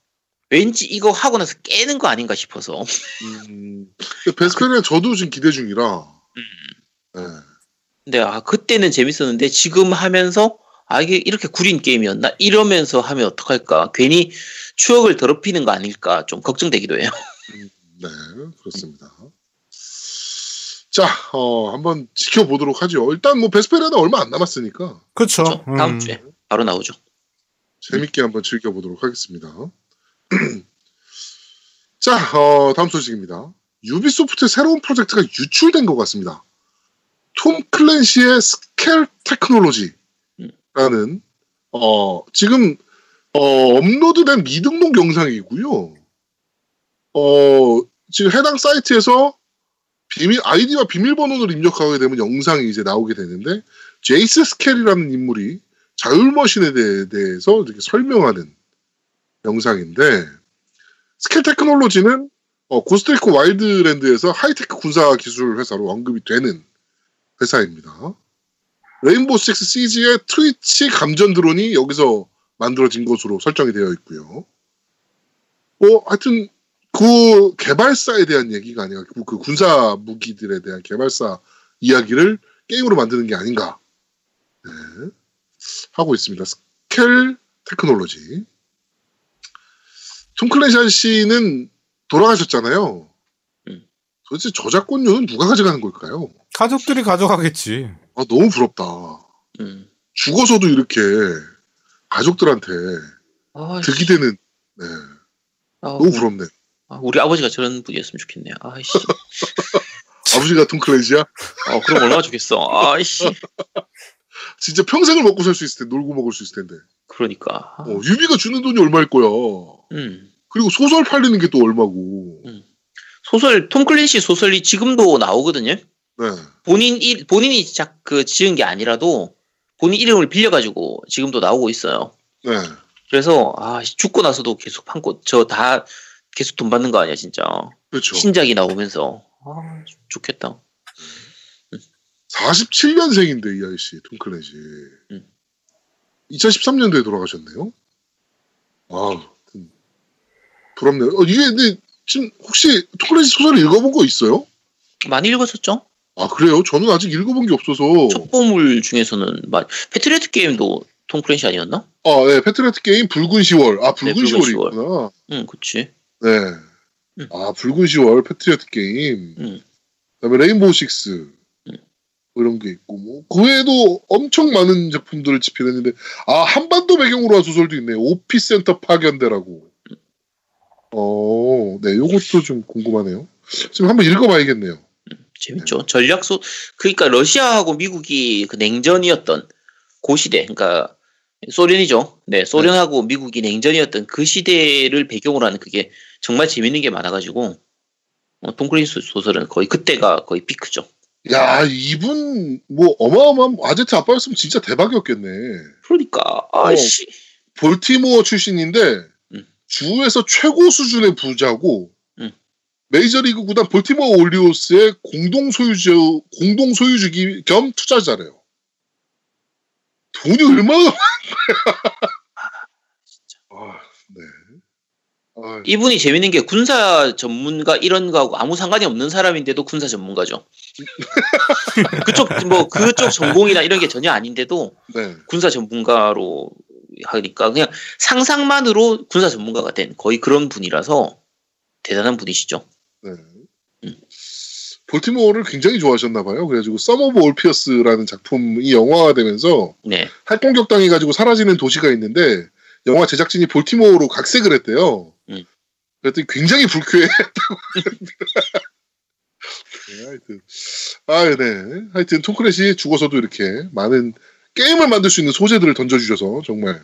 Speaker 3: 왠지 이거 하고 나서 깨는 거 아닌가 싶어서
Speaker 1: 음, 베스페리아 저도 지금 기대 중이라. 네.
Speaker 3: 근데 아 그때는 재밌었는데 지금 하면서 아 이게 이렇게 구린 게임이었나 이러면서 하면 어떡할까 괜히 추억을 더럽히는 거 아닐까 좀 걱정되기도 해요.
Speaker 1: 네, 그렇습니다. 자, 어, 한번 지켜보도록 하죠. 일단 뭐 베스페리아는 얼마 안 남았으니까
Speaker 2: 그쵸.
Speaker 3: 그렇죠? 다음
Speaker 2: 음.
Speaker 3: 주에 바로 나오죠.
Speaker 1: 재밌게 한번 즐겨보도록 하겠습니다. 자, 어, 다음 소식입니다. 유비소프트의 새로운 프로젝트가 유출된 것 같습니다. 톰 클랜시의 스켈 테크놀로지 라는 어, 지금 어, 업로드된 미등록 영상이고요. 어, 지금 해당 사이트에서 비밀 아이디와 비밀번호를 입력하게 되면 영상이 이제 나오게 되는데 제이스 스켈이라는 인물이 자율머신에 대- 대해서 이렇게 설명하는 영상인데 스켈 테크놀로지는 어, 고스트 리콘 와일드랜드에서 하이테크 군사 기술 회사로 언급이 되는 회사입니다. 레인보우 식스 시즈의 트위치 감전 드론이 여기서 만들어진 것으로 설정이 되어 있고요. 뭐 하여튼 그 개발사에 대한 얘기가 아니라 그- 그 군사 무기들에 대한 개발사 이야기를 게임으로 만드는 게 아닌가 네, 하고 있습니다. 스켈 테크놀로지. 톰 클랜시 씨는 돌아가셨잖아요.
Speaker 3: 음.
Speaker 1: 도대체 저작권료는 누가 가져가는 걸까요?
Speaker 2: 가족들이 가져가겠지.
Speaker 1: 아, 너무 부럽다.
Speaker 3: 음.
Speaker 1: 죽어서도 이렇게 가족들한테
Speaker 3: 아,
Speaker 1: 득이 되는, 네,
Speaker 3: 아,
Speaker 1: 너무 부럽네.
Speaker 3: 아, 우리 아버지가 저런 분이었으면 좋겠네요. 아이씨.
Speaker 1: 아버지가 톰 클랜시야?
Speaker 3: 어, 그럼 얼마나 좋겠어. 아이씨.
Speaker 1: 진짜 평생을 먹고 살 수 있을 텐데, 놀고 먹을 수 있을 텐데.
Speaker 3: 그러니까.
Speaker 1: 어, 유비가 주는 돈이 얼마일 거야.
Speaker 3: 음.
Speaker 1: 그리고 소설 팔리는 게 또 얼마고.
Speaker 3: 소설, 톰 클랜시 소설이 지금도 나오거든요.
Speaker 1: 네.
Speaker 3: 본인, 일, 본인이 작, 그, 지은 게 아니라도 본인 이름을 빌려가지고 지금도 나오고 있어요.
Speaker 1: 네.
Speaker 3: 그래서, 아, 죽고 나서도 계속 판고, 저 다 계속 돈 받는 거 아니야, 진짜.
Speaker 1: 그렇죠.
Speaker 3: 신작이 나오면서. 아, 좋겠다.
Speaker 1: 47년생인데, 이 아이씨, 톰 클랜시.
Speaker 3: 음.
Speaker 1: 2013년도에 돌아가셨네요. 아, 음, 부럽네요. 어, 이게, 근데, 지금, 혹시, 톰 클랜시 소설을 읽어본 거 있어요?
Speaker 3: 많이 읽었었죠?
Speaker 1: 아, 그래요? 저는 아직 읽어본 게 없어서.
Speaker 3: 첩보물 중에서는, 막, 패트리어트 게임도 톰 클랜시 아니었나?
Speaker 1: 아, 네, 패트리어트 게임 붉은 10월. 아, 붉은
Speaker 3: 네, 붉은
Speaker 1: 10월이
Speaker 3: 10월.
Speaker 1: 있구나.
Speaker 3: 응, 그치.
Speaker 1: 네.
Speaker 3: 음.
Speaker 1: 아, 붉은 10월 패트리어트 게임.
Speaker 3: 음.
Speaker 1: 그다음에 레인보우 식스.
Speaker 3: 음.
Speaker 1: 뭐 이런 게 있고 뭐 그 외에도 엄청 많은 작품들을 집필했는데 아 한반도 배경으로 한 소설도 있네요. 오피센터 파견대라고. 어, 네, 요것도 좀 궁금하네요. 지금 한번 읽어봐야겠네요.
Speaker 3: 재밌죠. 전략소, 그러니까 러시아하고 미국이 그 냉전이었던 그 시대, 그러니까 소련이죠. 네, 소련하고 미국이 냉전이었던 그 시대를 배경으로 하는 그게 정말 재밌는 게 많아가지고 어, 톰크린스 소설은 거의 그때가 거의 피크죠.
Speaker 1: 야, 이분 뭐 어마어마한 아제트 아빠였으면 진짜 대박이었겠네.
Speaker 3: 그러니까 아씨,
Speaker 1: 볼티모어 출신인데
Speaker 3: 음.
Speaker 1: 주에서 최고 수준의 부자고
Speaker 3: 음.
Speaker 1: 메이저리그 구단 볼티모어 올리오스의 공동 소유주 공동 소유주기 겸 투자자래요. 돈이 얼마나 아, 네. 아,
Speaker 3: 이분이 재밌는 게 군사 전문가 이런 거하고 아무 상관이 없는 사람인데도 군사 전문가죠. 그쪽 뭐 그쪽 전공이나 이런 게 전혀 아닌데도
Speaker 1: 네.
Speaker 3: 군사 전문가로 하니까 그냥 상상만으로 군사 전문가가 된 거의 그런 분이라서 대단한 분이시죠.
Speaker 1: 네.
Speaker 3: 음.
Speaker 1: 볼티모어를 굉장히 좋아하셨나 봐요. 그래가지고 Sum of All Fears라는 작품이 영화가 되면서
Speaker 3: 네.
Speaker 1: 핵공격 당해가지고 사라지는 도시가 있는데 영화 제작진이 볼티모어로 각색을 했대요.
Speaker 3: 음.
Speaker 1: 그랬더니 굉장히 불쾌했다고. 네, 하여튼 아, 네. 하여튼 톰 클랜시 죽어서도 이렇게 많은 게임을 만들 수 있는 소재들을 던져주셔서 정말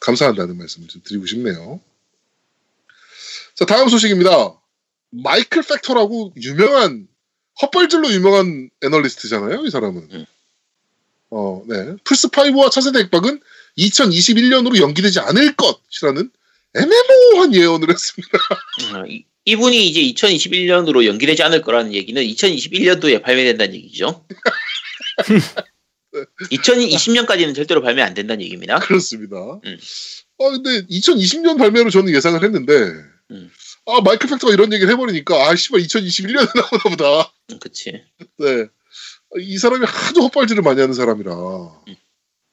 Speaker 1: 감사한다는 말씀을 좀 드리고 싶네요. 자, 다음 소식입니다. 마이클 팩터라고 유명한 헛발질로 유명한 애널리스트잖아요, 이 사람은.
Speaker 3: 음.
Speaker 1: 어, 네. 플스5와 차세대 액박은 2021년으로 연기되지 않을 것이라는 애매모호한 예언을 했습니다.
Speaker 3: 어, 이- 이분이 이제 2021년으로 연기되지 않을 거라는 얘기는 2021년도에 발매된다는 얘기죠. 2020년까지는 절대로 발매 안 된다는 얘기입니다.
Speaker 1: 그렇습니다.
Speaker 3: 음.
Speaker 1: 아, 근데 2020년 발매로 저는 예상을 했는데,
Speaker 3: 음.
Speaker 1: 아, 마이클 팩터가 이런 얘기를 해버리니까, 아, 씨발, 2021년에 나오나 보다.
Speaker 3: 음, 그치.
Speaker 1: 네. 이 사람이 하도 헛발질을 많이 하는 사람이라.
Speaker 3: 음.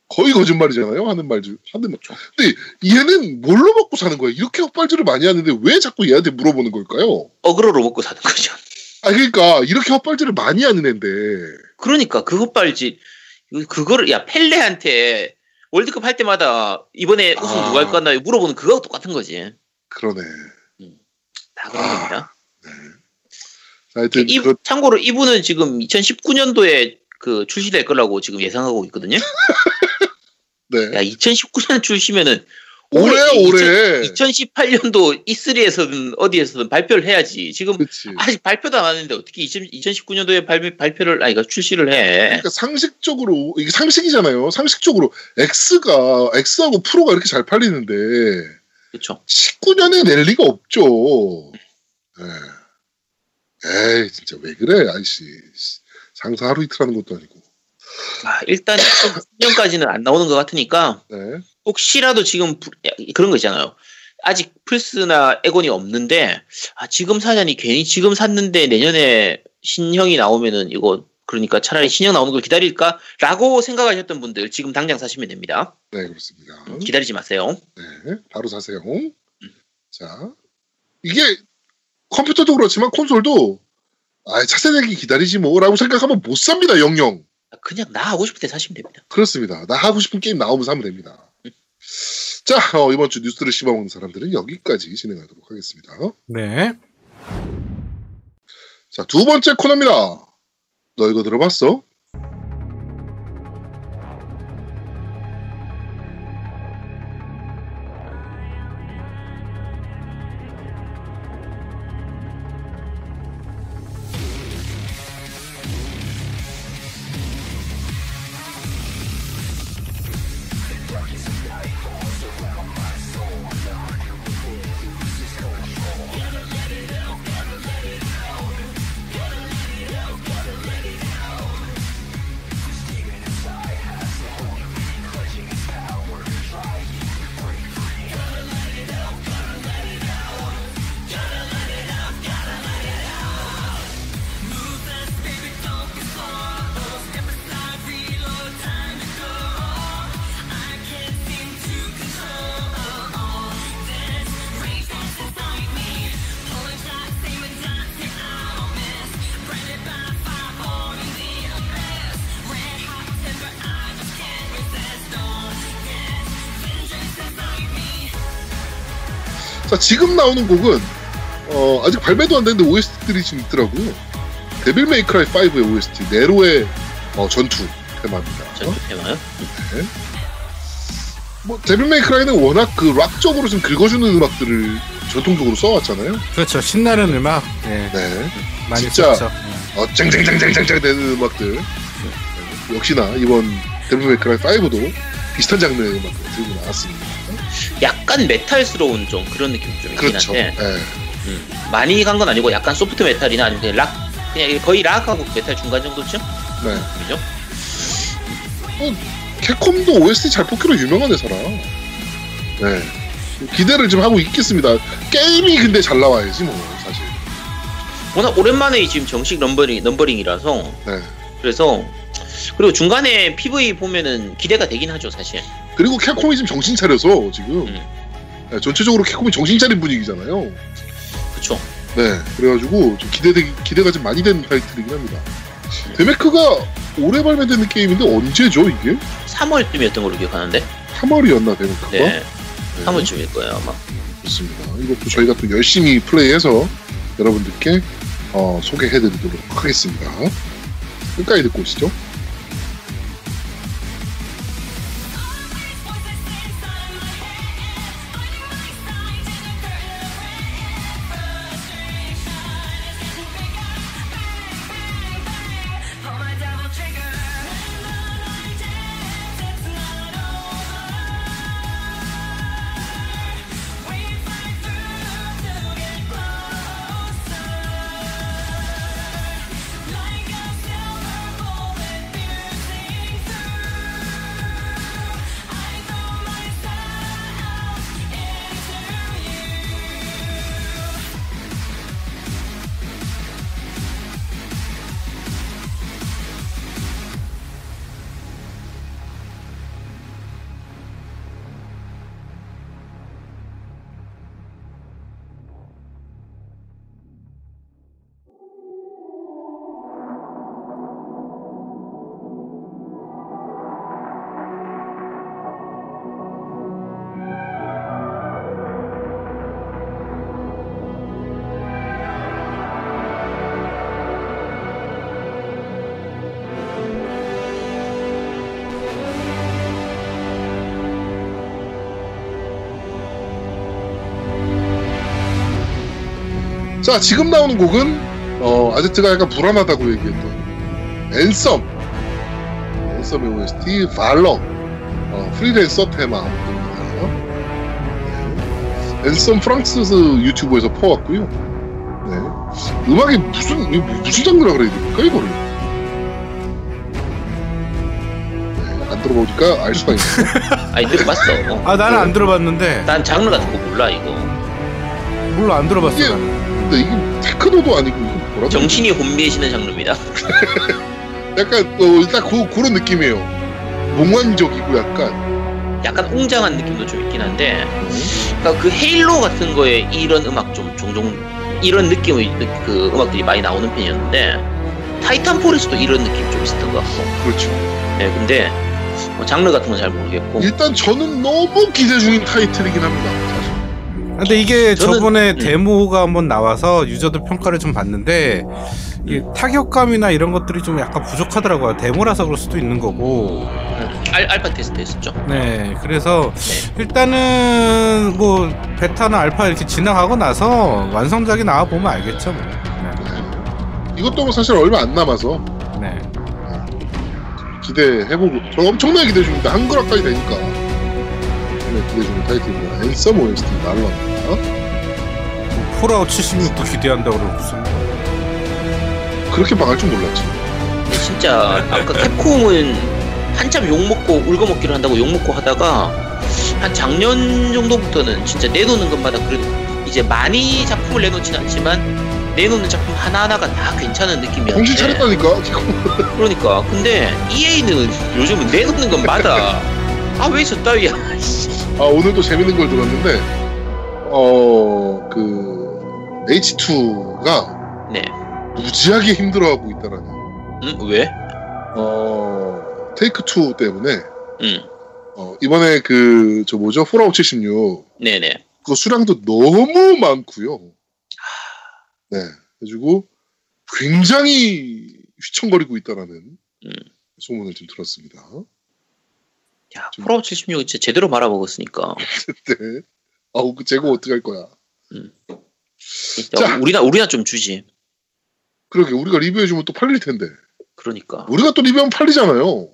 Speaker 1: 거의 거짓말이잖아요, 하는 말 중. 하는 말. 근데 얘는 뭘로 먹고 사는 거야? 이렇게 헛발질을 많이 하는데 왜 자꾸 얘한테 물어보는 걸까요?
Speaker 3: 어그로로 먹고 사는 거죠.
Speaker 1: 아, 그러니까, 이렇게 헛발질을 많이 하는 애인데.
Speaker 3: 그러니까 그 헛발질 그- 그거를 야 펠레한테 월드컵 할 때마다 이번에 우승
Speaker 1: 아.
Speaker 3: 누가 할 거나 물어보는 그거하고 똑같은 거지.
Speaker 1: 그러네.
Speaker 3: 다 그런
Speaker 1: 아.
Speaker 3: 겁니다.
Speaker 1: 하여튼,
Speaker 3: 이,
Speaker 1: 그,
Speaker 3: 참고로 이분은 지금 2019년도에 그 출시될 거라고 지금 예상하고 있거든요.
Speaker 1: 네.
Speaker 3: 야 2019년 출시면은
Speaker 1: 올해, 올해.
Speaker 3: 2018년도 E3에서든 어디에서든 발표를 해야지. 지금
Speaker 1: 그치.
Speaker 3: 아직 발표도 안 하는데 어떻게 2019년도에 발매, 발표를 아니 그 출시를 해?
Speaker 1: 그러니까 상식적으로 이게 상식이잖아요. 상식적으로 X가 X하고 프로가 이렇게 잘 팔리는데
Speaker 3: 그렇죠.
Speaker 1: 19년에 낼 리가 없죠. 네. 에이 진짜 왜 그래 아이씨 장사 하루 이틀 하는 것도 아니고.
Speaker 3: 아, 일단 2020년까지는 안 나오는 것 같으니까
Speaker 1: 네.
Speaker 3: 혹시라도 지금 그런 거 있잖아요. 아직 플스나 에곤이 없는데 아, 지금 사자니 괜히 지금 샀는데 내년에 신형이 나오면은 이거 그러니까 차라리 신형 나오는 걸 기다릴까라고 생각하셨던 분들 지금 당장 사시면 됩니다.
Speaker 1: 네 그렇습니다.
Speaker 3: 기다리지 마세요.
Speaker 1: 네 바로 사세요. 자 이게 컴퓨터도 그렇지만 콘솔도 아 차세대기 기다리지 뭐라고 생각하면 못 삽니다 영영.
Speaker 3: 그냥 나 하고 싶을 때 사시면 됩니다.
Speaker 1: 그렇습니다. 나 하고 싶은 게임 나오면 사면 됩니다. 자, 어, 이번 주 뉴스를 씹어먹는 사람들은 여기까지 진행하도록 하겠습니다.
Speaker 2: 네.
Speaker 1: 자, 두 번째 코너입니다. 너 이거 들어봤어? 지금 나오는 곡은 어, 아직 발매도 안 됐는데 OST들이 지금 있더라고요. 데빌 메이크라이 5의 OST 네로의 어, 전투 테마입니다.
Speaker 3: 전투 테마요?
Speaker 1: 뭐 데빌 메이크라이는 워낙 그 락적으로 좀 긁어주는 음악들을 전통적으로 써왔잖아요.
Speaker 2: 그렇죠. 신나는 음악. 네.
Speaker 1: 네.
Speaker 2: 많이
Speaker 1: 진짜.
Speaker 2: 썼죠.
Speaker 1: 어, 쨍쨍쨍쨍쨍쨍 되는 음악들. 네. 역시나 이번 데빌 메이크라이 5도 비슷한 장르의 음악을 들고 나왔습니다.
Speaker 3: 약간 메탈스러운 좀 그런 느낌이 좀 있긴
Speaker 1: 그렇죠.
Speaker 3: 한데
Speaker 1: 네.
Speaker 3: 음, 많이 간 건 아니고 약간 소프트 메탈이나 아니면 그냥 락 그냥 거의 락하고 메탈 중간 정도쯤?
Speaker 1: 네.
Speaker 3: 그죠?
Speaker 1: 캡콤도 OST 잘 뽑기로 유명한 회사라. 네. 기대를 좀 하고 있겠습니다. 게임이 근데 잘 나와야지 뭐 사실.
Speaker 3: 워낙 오랜만에 지금 정식 numbering, numbering이라서
Speaker 1: 네.
Speaker 3: 그래서 그리고 중간에 PV 보면은 기대가 되긴 하죠 사실
Speaker 1: 그리고 캡콤이 지금 정신 차려서 지금
Speaker 3: 음.
Speaker 1: 네, 전체적으로 캡콤이 정신 차린 분위기잖아요.
Speaker 3: 그쵸
Speaker 1: 네. 그래가지고 좀 기대 기대가 좀 많이 되는 타이틀이긴 합니다. 데메크가 올해 발매되는 게임인데 언제죠 이게?
Speaker 3: 3월쯤이었던 걸로 기억하는데
Speaker 1: 3월이었나 데메크가?
Speaker 3: 네
Speaker 1: 네.
Speaker 3: 3월쯤일 거예요 아마
Speaker 1: 좋습니다. 이것도 저희가 또 열심히 플레이해서 여러분들께 어, 소개해드리도록 하겠습니다. 끝까지 듣고 오시죠. 자, 지금 나오는 곡은 어, 아제트가 약간 불안하다고 얘기했던 앤썸 앤썸의 OST 발렁 어, 프리랜서 테마입니다. 네. 앤썸 프랑스 유튜브에서 퍼왔고요. 네. 음악이 무슨 무슨 장르라 그래야 됩니까 이거를? 네, 안 들어보니까 알 수가 있네요.
Speaker 3: 아니 들어봤어
Speaker 2: 아 나는
Speaker 1: 네.
Speaker 2: 안 들어봤는데
Speaker 3: 난 장르 같은 거 몰라 이거
Speaker 2: 몰라 안 들어봤어.
Speaker 1: 이게-
Speaker 2: 나는.
Speaker 1: 근데 이게 테크노도 아니고 이거 뭐라고?
Speaker 3: 정신이 혼미해지는 장르입니다
Speaker 1: 약간 어, 딱 그, 그런 느낌이에요. 몽환적이고 약간
Speaker 3: 약간 웅장한 느낌도 좀 있긴 한데 그러니까 그 헤일로 같은 거에 이런 음악 좀 종종 이런 느낌의 느- 그 음악들이 많이 나오는 편이었는데 타이탄폴에서도 이런 느낌 좀 있었던 것 같고
Speaker 1: 그렇죠.
Speaker 3: 네 근데 뭐 장르 같은 건 잘 모르겠고
Speaker 1: 일단 저는 너무 기대 중인 타이틀이긴 합니다.
Speaker 2: 근데 이게
Speaker 3: 저는-
Speaker 2: 저번에
Speaker 3: 음.
Speaker 2: 데모가 한번 나와서 유저들 평가를 좀 봤는데 이 타격감이나 이런 것들이 좀 약간 부족하더라고요. 데모라서 그럴 수도 있는 거고.
Speaker 3: 알, 알파 테스트 했었죠.
Speaker 2: 네, 그래서
Speaker 3: 네.
Speaker 2: 일단은 뭐 베타나 알파 이렇게 지나가고 나서 완성작이 나와 보면 알겠죠. 뭐. 네.
Speaker 1: 이것도 뭐 사실 얼마 안 남아서
Speaker 2: 네.
Speaker 1: 기대해보고 저 엄청나게 기대 중입니다. 한글화까지 되니까 네, 기대 중인 타이틀입니다. 앤썸 OST 날라옵니다.
Speaker 2: 폴아웃 76도 기대한다고 그러고 무슨
Speaker 1: 그렇게 망할 줄 몰랐지.
Speaker 3: 진짜 아까 캡콤은 한참 욕 먹고 울거먹기를 한다고 욕 먹고 하다가 한 작년 정도부터는 진짜 내놓는 것마다 그래도 이제 많이 작품을 내놓지는 않지만 내놓는 작품 하나하나가 다 괜찮은 느낌이었는데
Speaker 1: 정신 차렸다니까.
Speaker 3: 그러니까 근데 EA는 요즘은 내놓는 것마다 아왜 저 따위야
Speaker 1: 아 오늘도 재밌는 걸 들었는데 어 그 H2가
Speaker 3: 네.
Speaker 1: 무지하게 힘들어하고 있다라는.
Speaker 3: 응? 왜?
Speaker 1: 어 테이크 2 때문에
Speaker 3: 응.
Speaker 1: 어, 이번에 그 저 뭐죠 폴아웃 76
Speaker 3: 네네.
Speaker 1: 그 수량도 너무 많고요. 네, 그래가지고 굉장히 휘청거리고 있다라는
Speaker 3: 음.
Speaker 1: 소문을 좀 들었습니다.
Speaker 3: 야,
Speaker 1: 좀-
Speaker 3: 폴아웃 76 진짜 제대로 말아먹었으니까.
Speaker 1: 네. 아우 그 재고 어떻게 할 거야?
Speaker 3: 야,
Speaker 1: 자.
Speaker 3: 우리나 우리나 좀 주지.
Speaker 1: 그러게 우리가 리뷰해주면 또 팔릴 텐데
Speaker 3: 그러니까.
Speaker 1: 우리가 또 리뷰하면 팔리잖아요.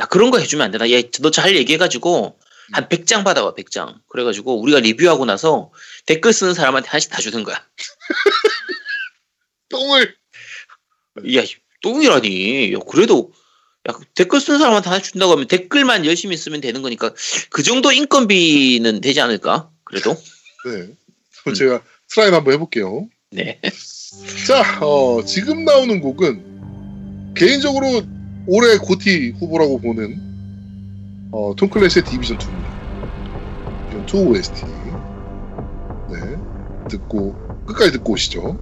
Speaker 3: 야 그런 거 해주면 안 되나? 야 너 잘 얘기해가지고 한 100장 받아와 100장. 그래가지고 우리가 리뷰하고 나서 댓글 쓰는 사람한테 하나씩 다 주는 거야.
Speaker 1: 똥을
Speaker 3: 야 똥이라니. 야 그래도 야 댓글 쓰는 사람한테 하나씩 준다고 하면 댓글만 열심히 쓰면 되는 거니까 그 정도 인건비는 되지 않을까? 그래도
Speaker 1: 네. 그럼 제가 try 한번 해볼게요.
Speaker 3: 네.
Speaker 1: 자, 어, 지금 나오는 곡은 개인적으로 올해 고티 후보라고 보는 어, 톰 클래시의 디비전 2입니다. 디비전 2 OST. 네, 듣고 끝까지 듣고 오시죠.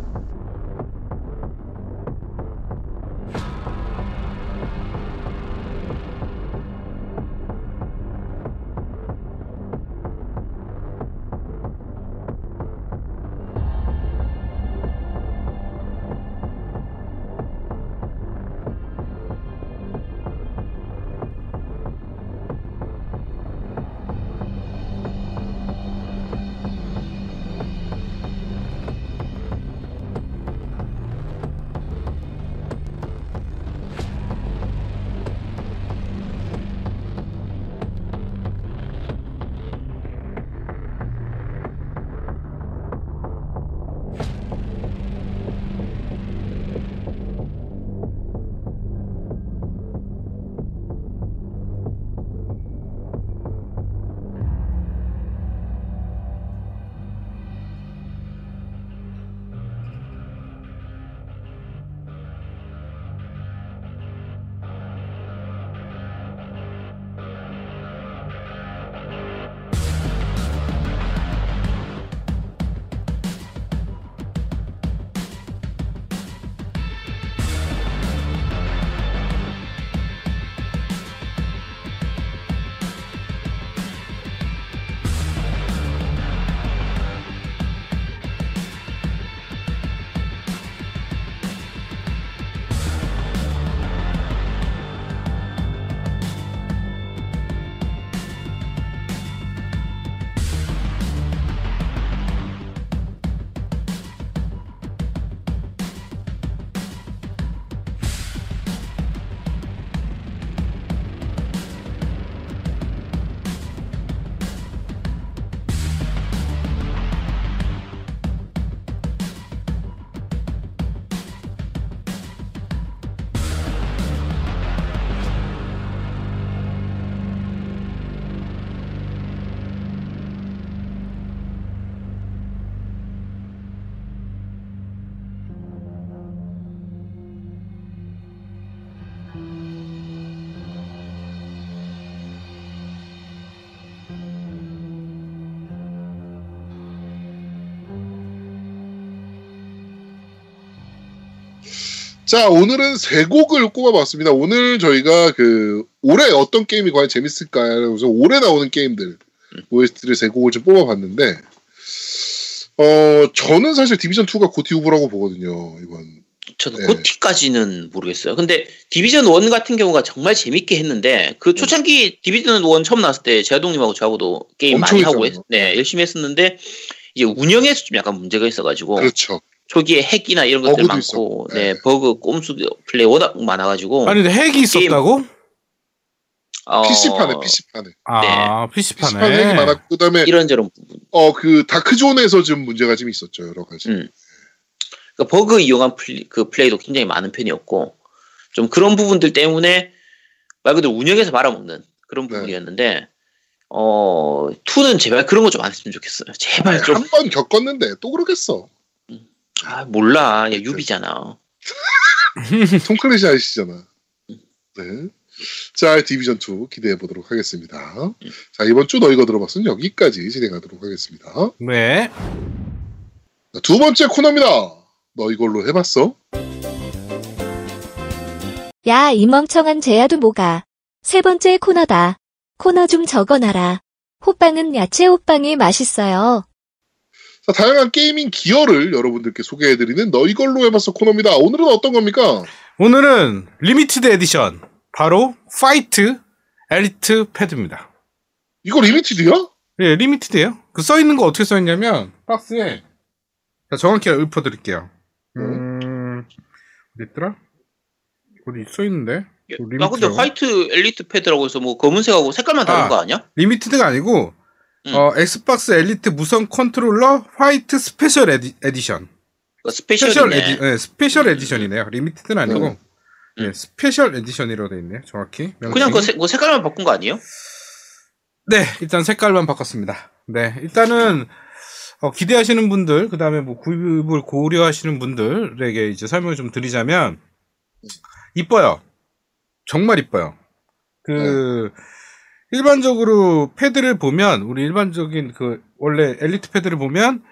Speaker 1: 자, 오늘은 세 곡을 꼽아봤습니다. 오늘 저희가 그 올해 어떤 게임이 과연 재밌을까요? 그래서 올해 나오는 게임들 OST를 세 곡을 좀 뽑아봤는데 어 저는 사실 디비전 2가 고티 후보라고 보거든요 이번.
Speaker 3: 저도
Speaker 1: 네.
Speaker 3: 고티까지는 모르겠어요. 근데 디비전 1 같은 경우가 정말 재밌게 했는데 그 초창기 디비전 1 처음 나왔을 때 제아동님하고 저하고도 게임 많이
Speaker 1: 엄청
Speaker 3: 하고
Speaker 1: 했잖아요.
Speaker 3: 했, 네, 열심히 했었는데 이제 운영에서 좀 약간 문제가 있어가지고
Speaker 1: 그렇죠.
Speaker 3: 초기에 핵이나 이런 것들 많고
Speaker 1: 있었고,
Speaker 3: 네,
Speaker 1: 네.
Speaker 3: 버그 꼼수 플레이 워낙 많아가지고
Speaker 2: 아니 근데 핵이 있었다고?
Speaker 3: 어,
Speaker 1: PC판에 PC판에
Speaker 2: 아
Speaker 1: PC판에
Speaker 2: PC판에.
Speaker 1: 핵이 많았고 그다음에
Speaker 3: 이런저런 부분.
Speaker 1: 어그 다크존에서 좀 문제가 좀 있었죠 여러 가지.
Speaker 3: 음. 그러니까 버그 이용한 플레이, 그 플레이도 굉장히 많은 편이었고 좀 그런 부분들 때문에 말 그대로 운영에서 말아먹는 그런
Speaker 1: 네.
Speaker 3: 부분이었는데 어 2는 제발 그런 거 좀 안 했으면 좋겠어요. 제발 좀
Speaker 1: 한 번 겪었는데 또 그러겠어.
Speaker 3: 아, 몰라 야 유비잖아.
Speaker 1: 톰 클래시 아시잖아. 네. 자, 디비전 2 기대해 보도록 하겠습니다. 자, 이번 주 너희가 들어봤으면 여기까지 진행하도록 하겠습니다.
Speaker 2: 네.
Speaker 1: 자, 두 번째 코너입니다. 너 이걸로 해봤어?
Speaker 4: 야, 이 멍청한 제야도 뭐가. 세 번째 코너다. 코너 좀 적어놔라. 호빵은 야채 호빵이 맛있어요.
Speaker 1: 자, 다양한 gaming gear를 여러분들께 소개해드리는 너 이걸로 해봤어 코너입니다. 오늘은 어떤 겁니까?
Speaker 2: 오늘은 limited edition 바로 화이트 엘리트 패드입니다.
Speaker 1: 이거 limited야?
Speaker 2: 예, limited예요. 그 써 있는 거 어떻게 써 있냐면 박스에 자, 정확히 읊어드릴게요. 음, 어디 있더라? 어디 써 있는데?
Speaker 3: 그아 근데? 화이트 엘리트 패드라고 해서 뭐 검은색하고 색깔만 다른
Speaker 2: 아.
Speaker 3: 거 아니야?
Speaker 2: limited가 아니고
Speaker 3: 음.
Speaker 2: 어, 엑스박스 엘리트 무선 컨트롤러 화이트 special edi, edition.
Speaker 3: 그러니까 special. edi, 네,
Speaker 2: special edition이네요. limited는 아니고
Speaker 3: 음.
Speaker 2: 예, special edition이라고 돼 있네요. 정확히.
Speaker 3: 그냥
Speaker 2: 명칭이.
Speaker 3: 그 색, 뭐 색깔만 바꾼 거 아니에요?
Speaker 2: 네, 일단 색깔만 바꿨습니다. 네, 일단은 어, 기대하시는 분들, 그 다음에 뭐 구입을 고려하시는 분들에게 이제 설명을 좀 드리자면 이뻐요. 정말 이뻐요. 그 일반적으로 패드를 보면 우리 일반적인 그 원래 엘리트 패드를 보면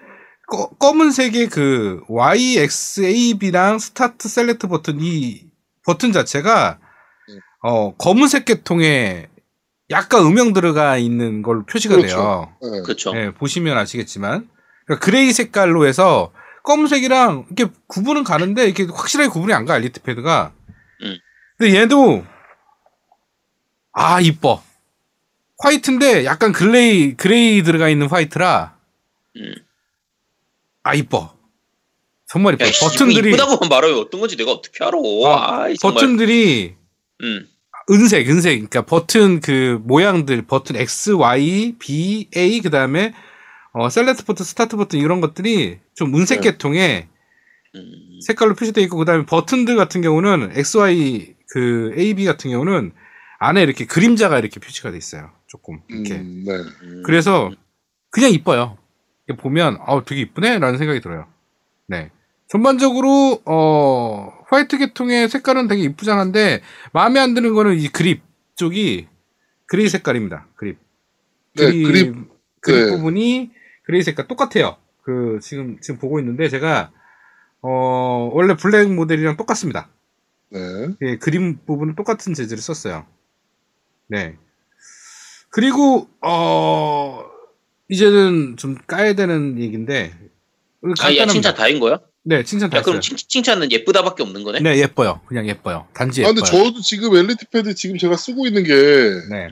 Speaker 2: 꺼- 검은색의 그 YXAB랑 스타트 select 버튼 이 버튼 자체가
Speaker 1: 음.
Speaker 2: 어 검은색 계통에 약간 음영 들어가 있는 걸로 표시가
Speaker 1: 그렇죠.
Speaker 2: 돼요.
Speaker 1: 네.
Speaker 3: 그렇죠.
Speaker 2: 예, 보시면 아시겠지만 그러니까 gray 색깔로 해서 검은색이랑 이렇게 구분은 가는데 이렇게 확실하게 구분이 안 가 엘리트 패드가.
Speaker 3: 음.
Speaker 2: 근데 얘도 아 이뻐. 화이트인데 약간 gray gray 들어가 있는 화이트라
Speaker 3: 음.
Speaker 2: 아 이뻐. 정말 이뻐.
Speaker 3: 야, 씨,
Speaker 2: 버튼들이
Speaker 3: 이쁘다고만 말하면 어떤 건지 내가 어떻게 알아?
Speaker 2: 아,
Speaker 3: 아, 이 정말.
Speaker 2: 버튼들이
Speaker 3: 음.
Speaker 2: 은색, 은색. 그러니까 버튼 그 모양들, 버튼 X, Y, B, A, 그 다음에 어, select 버튼, 스타트 버튼 이런 것들이 좀 은색
Speaker 1: 네.
Speaker 2: 계통에
Speaker 3: 음.
Speaker 2: 색깔로 표시되어 있고, 그 다음에 버튼들 같은 경우는 X, Y, 그 A, B 같은 경우는 안에 이렇게 그림자가 이렇게 표시가 돼 있어요. 조금 이렇게.
Speaker 1: 음, 네.
Speaker 3: 음.
Speaker 2: 그래서 그냥 이뻐요. 보면 아 되게 이쁘네라는 생각이 들어요. 네. 전반적으로 어 화이트 계통의 색깔은 되게 이쁘장한데 마음에 안 드는 거는 이 그립 쪽이 gray 색깔입니다. 그립.
Speaker 1: 네, 그립,
Speaker 2: 그립
Speaker 1: 네.
Speaker 2: 부분이 그레이 색깔 똑같아요. 그 지금 지금 보고 있는데 제가 어 원래 블랙 모델이랑 똑같습니다.
Speaker 1: 네.
Speaker 2: 예, 그림 부분은 똑같은 재질을 썼어요. 네. 그리고 어 이제는 좀 까야 되는 얘기인데
Speaker 3: 아, 야,
Speaker 2: 간단합니다.
Speaker 3: 칭찬 다인 거야?
Speaker 2: 네, 칭찬 다
Speaker 3: 야, 그럼. 칭, 칭찬은 예쁘다밖에 없는 거네?
Speaker 2: 네, 예뻐요. 그냥 예뻐요. 단지
Speaker 1: 아,
Speaker 2: 예뻐요.
Speaker 1: 근데 저도 지금 엘리트 패드 지금 제가 쓰고 있는 게,
Speaker 2: 네,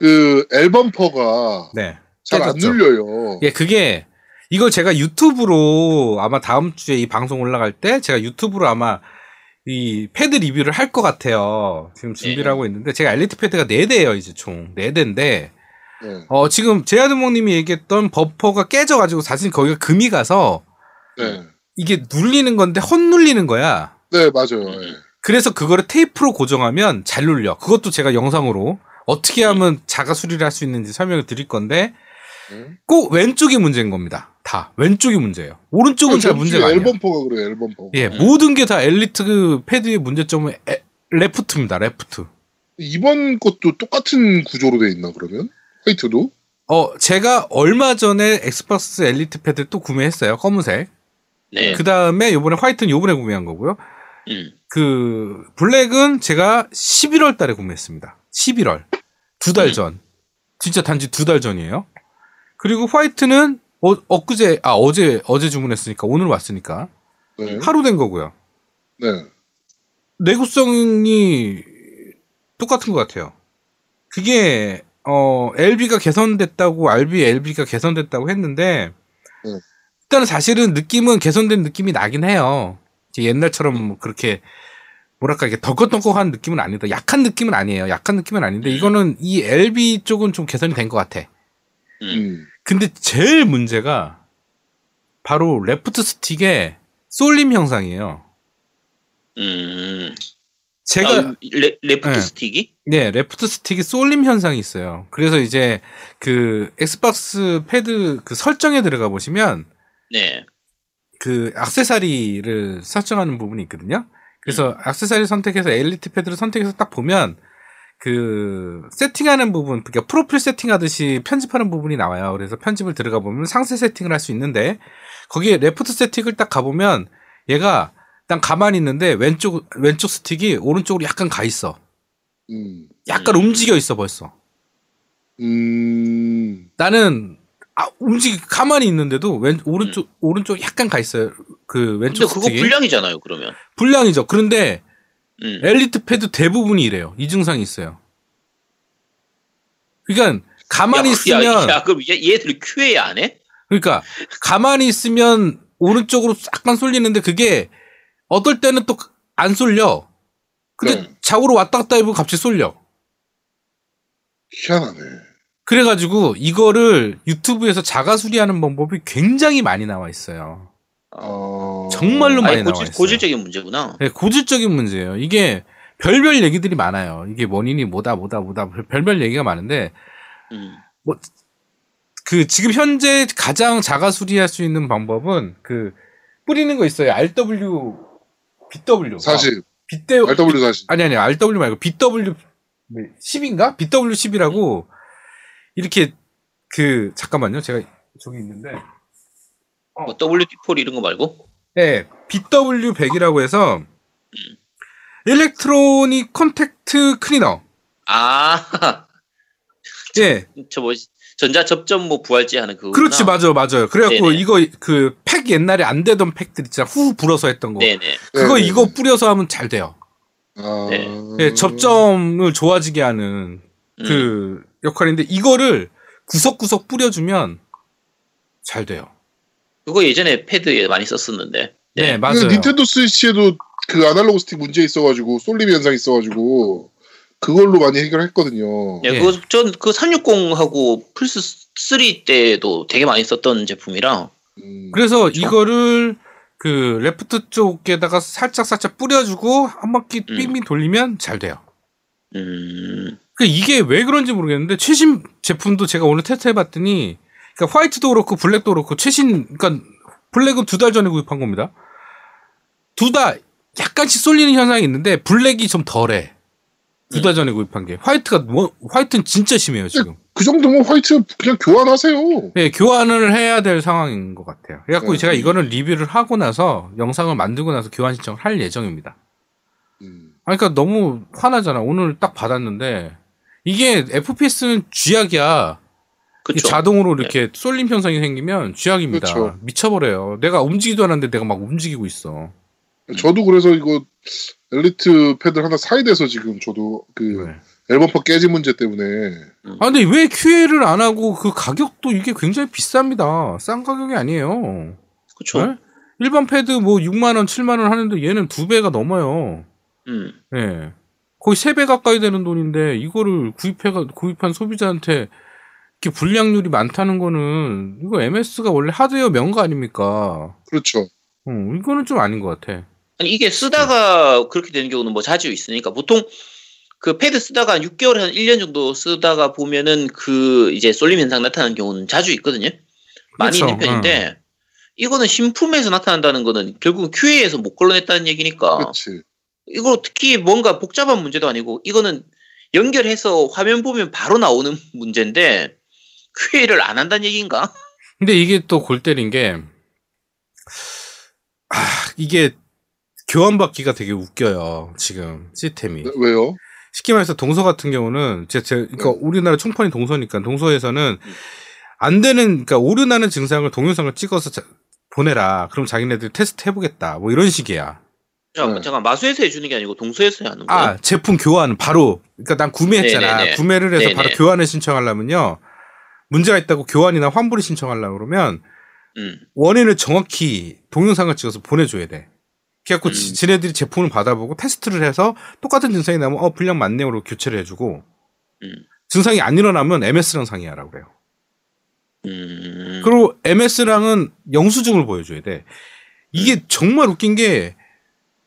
Speaker 1: 그, 앨범퍼가
Speaker 2: 네.
Speaker 1: 잘 안. 눌려요.
Speaker 2: 예, 그게 이걸 제가 유튜브로 아마 다음 주에 이 방송 올라갈 때 제가 유튜브로 아마 이 패드 리뷰를 할 것 같아요. 지금 준비를
Speaker 3: 네.
Speaker 2: 하고 있는데 제가 엘리트 패드가 4대예요, 이제 총. 4대인데
Speaker 1: 네.
Speaker 2: 어, 지금 제아드몽 님이 얘기했던 버퍼가 깨져 가지고 사실 거기가 금이 가서
Speaker 1: 네.
Speaker 2: 이게 눌리는 건데 헛눌리는 거야.
Speaker 1: 네, 맞아요.
Speaker 3: 음.
Speaker 1: 네.
Speaker 2: 그래서 그거를 테이프로 고정하면 잘 눌려. 그것도 제가 영상으로 어떻게 하면 자가 수리를 할 수 있는지 설명을 드릴 건데
Speaker 1: 네.
Speaker 2: 꼭 왼쪽이 문제인 겁니다. 다 왼쪽이 문제예요. 오른쪽은 잘 문제가 아니에요.
Speaker 1: L 범퍼가 그래요, L 범퍼.
Speaker 2: 예,
Speaker 3: 음.
Speaker 2: 모든 게 다 엘리트 그 패드의 문제점은 에- 레프트입니다. 레프트.
Speaker 1: 이번 것도 똑같은 구조로 돼 있나, 그러면? 화이트도?
Speaker 2: 어, 제가 얼마 전에 엑스박스 엘리트 패드 또 구매했어요. 검은색.
Speaker 3: 네.
Speaker 2: 그 다음에 요번에 화이트는 요번에 구매한 거고요.
Speaker 3: 음.
Speaker 2: 그 블랙은 제가 11월 달에 구매했습니다. 11월. 두달
Speaker 3: 음.
Speaker 2: 전. 진짜 단지 두 달 전이에요. 그리고 화이트는 어, 엊그제 아 어제 어제 주문했으니까 오늘 왔으니까
Speaker 1: 네.
Speaker 2: 하루 된 거고요.
Speaker 1: 네.
Speaker 2: 내구성이 똑같은 것 같아요. 그게 어 LB가 개선됐다고 RB LB가 개선됐다고 했는데
Speaker 1: 음.
Speaker 2: 일단은 사실은 느낌은 개선된 느낌이 나긴 해요. 옛날처럼 뭐 그렇게 뭐랄까 이게 덜컥덜컥한 느낌은 아니다. 약한 느낌은 아니에요. 약한 느낌은 아닌데 이거는 이 LB 쪽은 좀 개선이 된 것 같아.
Speaker 1: 음.
Speaker 2: 근데 제일 문제가 바로 레프트 스틱의 쏠림 현상이에요.
Speaker 3: 음.
Speaker 2: 제가
Speaker 3: 아, 레, 레프트
Speaker 2: 네.
Speaker 3: 스틱이?
Speaker 2: 네, 레프트 스틱이 쏠림 현상이 있어요. 그래서 이제 그 엑스박스 패드 그 설정에 들어가 보시면
Speaker 3: 네.
Speaker 2: 그 액세서리를 설정하는 부분이 있거든요. 그래서 액세서리 선택해서 엘리트 패드를 선택해서 딱 보면 그 세팅하는 부분, 그러니까 프로필 세팅하듯이 편집하는 부분이 나와요. 그래서 편집을 들어가 보면 상세 세팅을 할 수 있는데 거기에 레프트 세팅을 딱 가보면 얘가 딱 가만히 있는데 왼쪽 왼쪽 스틱이 오른쪽으로 약간 가 있어.
Speaker 1: 음.
Speaker 2: 약간
Speaker 3: 음.
Speaker 2: 움직여 있어 벌써.
Speaker 1: 음.
Speaker 2: 나는 아 움직 가만히 있는데도 왼 오른쪽 오른쪽 약간 가 있어요. 그
Speaker 3: 근데
Speaker 2: 왼쪽
Speaker 3: 그거
Speaker 2: 스틱이
Speaker 3: 불량이잖아요, 그러면.
Speaker 2: 불량이죠. 그런데
Speaker 3: 음.
Speaker 2: 엘리트 패드 대부분이 이래요. 이 증상이 있어요. 그러니까 가만히
Speaker 3: 야,
Speaker 2: 있으면
Speaker 3: 야, 야, 그럼 얘, 얘들 QA 안 해?
Speaker 2: 그러니까 가만히 있으면 오른쪽으로 약간 쏠리는데 그게 어떨 때는 또 안 쏠려. 근데
Speaker 1: 네.
Speaker 2: 좌우로 왔다 갔다 해보면 갑자기 쏠려.
Speaker 1: 희한하네.
Speaker 2: 그래가지고 이거를 유튜브에서 자가 수리하는 방법이 굉장히 많이 나와 있어요.
Speaker 1: 어.
Speaker 2: 정말로 많이
Speaker 3: 아니,
Speaker 2: 나와
Speaker 3: 고질,
Speaker 2: 있어요.
Speaker 3: 고질적인 문제구나.
Speaker 2: 네, 고질적인 문제예요. 이게 별별 얘기들이 많아요. 이게 원인이 뭐다 뭐다 뭐다 별- 별별 얘기가 많은데
Speaker 3: 음.
Speaker 2: 그 지금 현재 가장 자가 수리할 수 있는 방법은 그 뿌리는 거 있어요. RW BW
Speaker 1: 40.
Speaker 2: 빗대
Speaker 1: RW 40.
Speaker 2: 아니 아니 RW 말고 BW 10인가? BW 10이라고 이렇게 그 잠깐만요. 제가 저기 있는데
Speaker 3: 뭐 WD4 이런 거 말고?
Speaker 2: 네, BW 100이라고 해서 electronic contact cleaner.
Speaker 3: 아,
Speaker 2: 예,
Speaker 3: 저 뭐, 전자 접점 뭐 부활제 하는 그거.
Speaker 2: 그렇지 맞아 맞아요. 그래갖고
Speaker 3: 네네.
Speaker 2: 이거 그 팩 옛날에 안 되던 팩들 있잖아. 후 불어서 했던 거.
Speaker 3: 네네.
Speaker 2: 그거
Speaker 1: 네, 네,
Speaker 2: 이거
Speaker 1: 네.
Speaker 2: 뿌려서 하면 잘 돼요.
Speaker 1: 아.
Speaker 3: 네.
Speaker 2: 예, 접점을 좋아지게 하는
Speaker 3: 음.
Speaker 2: 그 역할인데 이거를 구석구석 뿌려주면 잘 돼요.
Speaker 3: 그거 예전에 패드에 많이 썼었는데.
Speaker 2: 네,
Speaker 3: 네.
Speaker 2: 맞아요.
Speaker 1: 그 닌텐도 스위치에도 그 아날로그 스틱 문제 있어가지고 쏠림 현상 있어가지고 그걸로 많이 해결했거든요.
Speaker 3: 네,
Speaker 2: 예.
Speaker 3: 그거 전 그 360하고 플스 3 때도 되게 많이 썼던 제품이라.
Speaker 1: 음.
Speaker 2: 그래서
Speaker 3: 그렇죠.
Speaker 2: 이거를 그 레프트 쪽에다가 살짝 살짝 뿌려주고 한 바퀴
Speaker 3: 음.
Speaker 2: 빙빙 돌리면 잘 돼요.
Speaker 3: 음.
Speaker 2: 그 이게 왜 그런지 모르겠는데 최신 제품도 제가 오늘 테스트 해봤더니 그러니까 화이트도 그렇고 블랙도 그렇고 최신 그러니까 블랙은 두 달 전에 구입한 겁니다. 둘다 약간씩 쏠리는 현상이 있는데 블랙이 좀 덜해. 두 달 전에 구입한 게 화이트가 뭐, 화이트는 진짜 심해요 지금.
Speaker 1: 그 정도면 화이트 그냥 교환하세요.
Speaker 2: 네, 교환을 해야 될 상황인 것 같아요. 그래갖고
Speaker 1: 네.
Speaker 2: 제가 이거는 리뷰를 하고 나서 영상을 만들고 나서 교환 신청을 할 예정입니다.
Speaker 1: 음.
Speaker 2: 아, 그러니까 너무 화나잖아. 오늘 딱 받았는데 이게 FPS는 쥐약이야. 이
Speaker 3: 그쵸.
Speaker 2: 자동으로 이렇게 쏠림 현상이 생기면 쥐약입니다.
Speaker 1: 그쵸.
Speaker 2: 미쳐버려요. 내가 움직이도 않았는데 내가 막 움직이고 있어.
Speaker 1: 저도 그래서 이거 엘리트 패드 하나 사야 돼서 지금 저도 그
Speaker 2: 네.
Speaker 1: L 범퍼 깨진 문제 때문에
Speaker 2: 아 근데 왜 QA를 안 하고 그 가격도 이게 굉장히 비쌉니다. 싼 가격이 아니에요.
Speaker 3: 그쵸.
Speaker 2: 네? 일반 패드 뭐 6만 원, 7만 원 하는데 얘는 두 배가 넘어요.
Speaker 3: 음.
Speaker 2: 예. 거의 세 배 가까이 되는 돈인데 이거를 구입해 가 구입한 소비자한테 이렇게 불량률이 많다는 거는 이거 MS가 원래 하드웨어 명가 아닙니까?
Speaker 1: 그렇죠.
Speaker 2: 어, 이거는 좀 아닌 것 같아.
Speaker 3: 아니 이게 쓰다가 그렇게 되는 경우는 뭐 자주 있으니까 보통 그 패드 쓰다가 한 6개월 한 1년 정도 쓰다가 보면은 그 이제 쏠림 현상 나타나는 경우는 자주 있거든요. 많이 있는 편인데 이거는 신품에서 나타난다는 거는 결국은 QA에서 못 걸러냈다는 얘기니까
Speaker 1: 그렇지.
Speaker 3: 이거 특히 뭔가 복잡한 문제도 아니고 이거는 연결해서 화면 보면 바로 나오는 문제인데 QA를 안 한다는 얘기인가?
Speaker 2: 근데 이게 또 골 때린 게 아, 이게 교환받기가 되게 웃겨요. 지금 시스템이.
Speaker 1: 네, 왜요?
Speaker 2: 쉽게 말해서 동서 같은 경우는 제, 제 그러니까
Speaker 1: 네.
Speaker 2: 우리나라 총판이 동서니까 동서에서는 안 되는 그러니까 오류나는 증상을 동영상을 찍어서 자- 보내라. 그럼 자기네들이 테스트 해보겠다. 뭐 이런 식이야.
Speaker 3: 잠깐,
Speaker 1: 네.
Speaker 3: 잠깐 마수에서 해주는 게 아니고 동서에서 하는 거야.
Speaker 2: 아 제품 교환 바로 그러니까 난 구매했잖아.
Speaker 3: 네네네.
Speaker 2: 구매를 해서 바로
Speaker 3: 네네.
Speaker 2: 교환을 신청하려면요. 문제가 있다고 교환이나 환불을 신청하려고 그러면
Speaker 3: 음.
Speaker 2: 원인을 정확히 동영상을 찍어서 보내줘야 돼. 그래갖고
Speaker 3: 음.
Speaker 2: 지- 지네들이 제품을 받아보고 테스트를 해서 똑같은 증상이 나면 어 불량 맞네요. 로 교체를 해주고
Speaker 3: 음.
Speaker 2: 증상이 안 일어나면 MS랑 상의하라고 그래요.
Speaker 3: 음.
Speaker 2: 그리고 MS랑은 영수증을 보여줘야 돼. 이게 정말 웃긴 게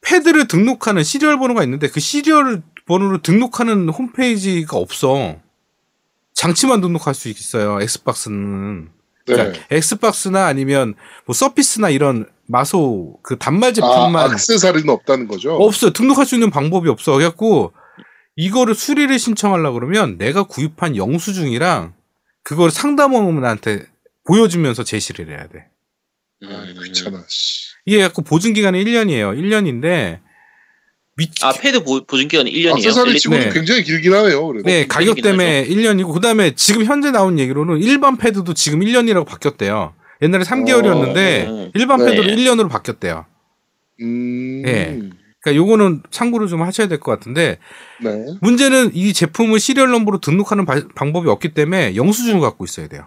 Speaker 2: 패드를 등록하는 시리얼 번호가 있는데 그 시리얼 번호를 등록하는 홈페이지가 없어. 장치만 등록할 수 있어요. 엑스박스는.
Speaker 1: 네.
Speaker 2: 그러니까 엑스박스나 아니면 뭐 서피스나 이런 마소 그 단말
Speaker 1: 아,
Speaker 2: 제품만
Speaker 1: 악세사리는 없다는 거죠?
Speaker 2: 없어요. 등록할 수 있는 방법이 없어. 그래갖고 이거를 수리를 신청하려고 그러면 내가 구입한 영수증이랑 그걸 상담원한테 보여주면서 제시를 해야 돼.
Speaker 1: 아,
Speaker 3: 음.
Speaker 1: 귀찮아. 씨.
Speaker 2: 이게 갖고 보증 기간이 1년이에요. 1년인데 미
Speaker 3: 아 패드 보, 보증 기간이 1년이에요.
Speaker 1: 악세사리 치고는
Speaker 2: 네.
Speaker 1: 굉장히 길긴 하네요. 그래도.
Speaker 2: 네, 가격 때문에 1년이고 그다음에 지금 현재 나온 얘기로는 일반 패드도 지금 1년이라고 바뀌었대요. 옛날에 3개월이었는데
Speaker 3: 어,
Speaker 2: 일반
Speaker 3: 네.
Speaker 2: 패드로 1년으로 바뀌었대요.
Speaker 1: 음.
Speaker 2: 예. 그러니까 요거는 참고를 좀 하셔야 될 것 같은데
Speaker 1: 네.
Speaker 2: 문제는 이 제품을 시리얼 넘버로 등록하는 바- 방법이 없기 때문에 영수증을 갖고 있어야 돼요.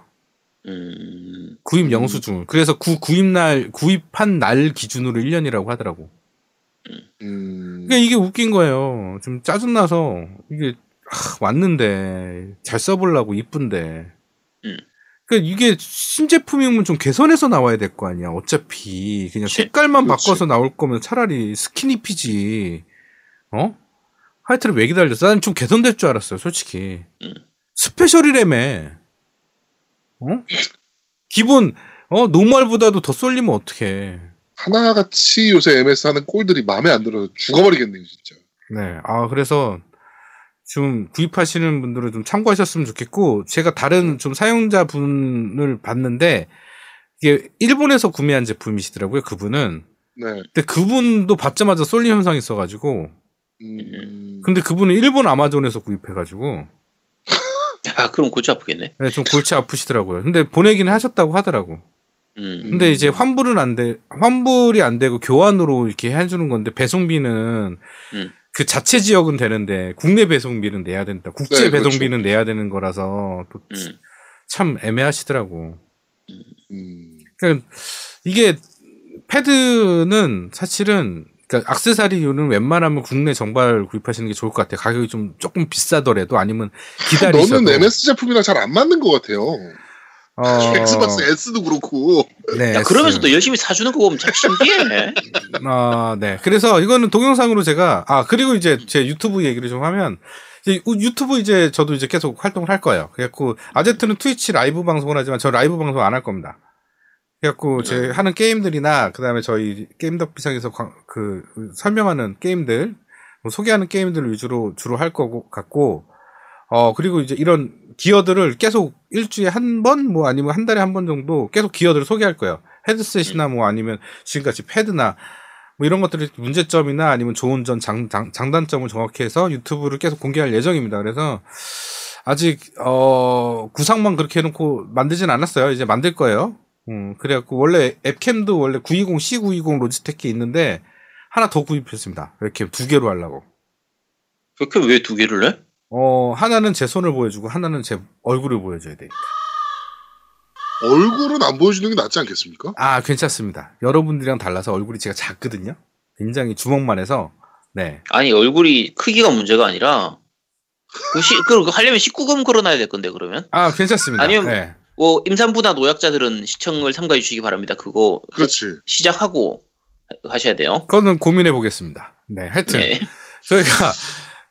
Speaker 3: 음.
Speaker 2: 구입
Speaker 1: 음.
Speaker 2: 영수증. 그래서 구 구입 날 구입한 날 기준으로 1년이라고 하더라고.
Speaker 1: 음.
Speaker 2: 그러니까 이게 웃긴 거예요. 좀 짜증 나서 이게 하, 왔는데 잘 써보려고 이쁜데.
Speaker 3: 음.
Speaker 2: 그러니까 이게 신제품이면 좀 개선해서 나와야 될 거 아니야. 어차피 그냥. 색깔만
Speaker 1: 그렇지.
Speaker 2: 바꿔서 나올 거면 차라리 스킨 입히지. 어? 하여튼 왜 기다렸어? 난 좀 개선될 줄 알았어요, 솔직히.
Speaker 3: 음.
Speaker 2: special이라며. 어? 기본 어 normal보다도 더 쏠리면 어떡해.
Speaker 1: 하나같이 요새 MS 하는 꼴들이 마음에 안 들어서 죽어버리겠네요, 진짜.
Speaker 2: 네. 아, 그래서 좀 구입하시는 분들은 좀 참고하셨으면 좋겠고, 제가 다른 좀 사용자 분을 봤는데, 이게 일본에서 구매한 제품이시더라고요, 그분은.
Speaker 1: 네.
Speaker 2: 근데 그분도 받자마자 쏠림 현상이 있어가지고,
Speaker 1: 음.
Speaker 2: 근데 그분은 일본 아마존에서 구입해가지고,
Speaker 3: 아 그럼 골치 아프겠네.
Speaker 2: 네, 좀 골치 아프시더라고요. 근데 보내기는 하셨다고 하더라고.
Speaker 3: 음.
Speaker 2: 근데 이제 환불은 안 돼, 환불이 안 되고 교환으로 이렇게 해주는 건데 배송비는
Speaker 3: 음.
Speaker 2: 그 자체 지역은 되는데 국내 배송비는 내야 된다. 국제
Speaker 1: 네, 그렇죠.
Speaker 2: 배송비는 내야 되는 거라서 또
Speaker 3: 음.
Speaker 2: 참 애매하시더라고.
Speaker 1: 음.
Speaker 2: 그러니까 이게 패드는 사실은 그러니까 악세사리류는 웬만하면 국내 정발 구입하시는 게 좋을 것 같아요. 가격이 좀 조금 비싸더라도 아니면 기다리셔도
Speaker 1: 너는 MS 제품이랑 잘 안 맞는 것 같아요.
Speaker 2: 어,
Speaker 1: 엑스박스 S도 그렇고.
Speaker 2: 네,
Speaker 3: 야 그러면서도 열심히 사주는 거 보면 참 신기해.
Speaker 2: 아, 네. 그래서 이거는 동영상으로 제가 아 그리고 이제 제 유튜브 얘기를 좀 하면 이제 유- 유튜브 이제 저도 이제 계속 활동을 할 거예요. 그래갖고 아제트는 트위치 라이브 방송을 하지만 저 라이브 방송 안 할 겁니다. 그래갖고 제 하는 게임들이나 그 다음에 저희 게임 덕비상에서 광- 그 설명하는 게임들 뭐 소개하는 게임들 위주로 주로 할 거고 같고 어 그리고 이제 이런 기어들을 계속 일주일에 한 번 뭐 아니면 한 달에 한 번 정도 계속 기어들을 소개할 거예요. 헤드셋이나 뭐 아니면 지금같이 패드나 뭐 이런 것들의 문제점이나 아니면 좋은 점 장, 장, 장단점을 정확히 해서 유튜브를 계속 공개할 예정입니다. 그래서 아직 어 구상만 그렇게 해놓고 만들진 않았어요. 이제 만들 거예요. 음, 그래갖고 원래 앱캠도 원래 920 C920 로지텍이 있는데 하나 더 구입했습니다. 웹캠 두 개로 하려고.
Speaker 3: 그렇게 왜두 개를 내?
Speaker 2: 어 하나는 제 손을 보여주고 하나는 제 얼굴을 보여줘야 돼.
Speaker 1: 얼굴은 안 보여주는 게 낫지 않겠습니까?
Speaker 2: 아 괜찮습니다. 여러분들이랑 달라서 얼굴이 제가 작거든요. 굉장히 주먹만 해서 네.
Speaker 3: 아니 얼굴이 크기가 문제가 아니라 그 시, 그 하려면 19금 걸어놔야 될 건데 그러면
Speaker 2: 아 괜찮습니다.
Speaker 3: 아니면-
Speaker 2: 네.
Speaker 3: 뭐 임산부나 노약자들은 시청을 삼가해 주시기 바랍니다. 그거
Speaker 1: 그렇지.
Speaker 3: 시작하고 하- 하셔야 돼요.
Speaker 2: 그거는 고민해 보겠습니다. 네, 하여튼
Speaker 3: 네.
Speaker 2: 저희가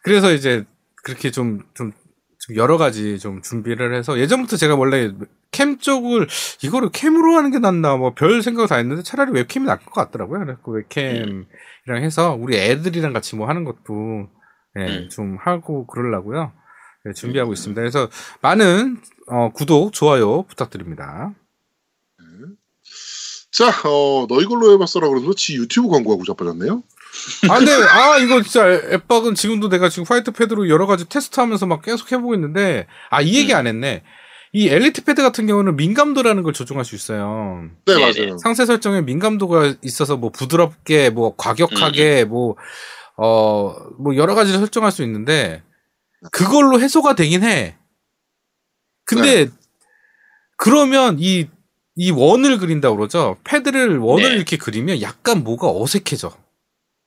Speaker 2: 그래서 이제 그렇게 좀, 좀, 좀 여러 가지 좀 준비를 해서 예전부터 제가 원래 캠 쪽을 이거를 캠으로 하는 게 낫나 뭐 별 생각 다 했는데 차라리 웹캠이 나을 것 같더라고요. 그래서 웹캠이랑 해서 우리 애들이랑 같이 뭐 하는 것도 예,
Speaker 3: 음.
Speaker 2: 좀 하고 그러려고요. 예, 준비하고 있습니다. 그래서 많은 어, 구독, 좋아요 부탁드립니다.
Speaker 1: 자, 어, 너 이걸로 해봤어라 그러면서 지 유튜브 광고하고 자빠졌네요.
Speaker 2: 아, 근데, 아, 이거 진짜 엑박은 지금도 내가 지금 화이트 패드로 여러 가지 테스트 하면서 막 계속 해보고 있는데, 아, 이 얘기
Speaker 3: 음.
Speaker 2: 안 했네. 이 엘리트 패드 같은 경우는 민감도라는 걸 조정할 수 있어요.
Speaker 1: 네,
Speaker 3: 네네.
Speaker 1: 맞아요.
Speaker 2: 상세 설정에 민감도가 있어서 뭐 부드럽게 뭐 과격하게 뭐 어, 뭐 여러 가지를 설정할 수 있는데 그걸로 해소가 되긴 해. 근데 그러면 이, 이 원을 그린다고 그러죠. 패드를 원을
Speaker 3: 네.
Speaker 2: 이렇게 그리면 약간 뭐가 어색해져.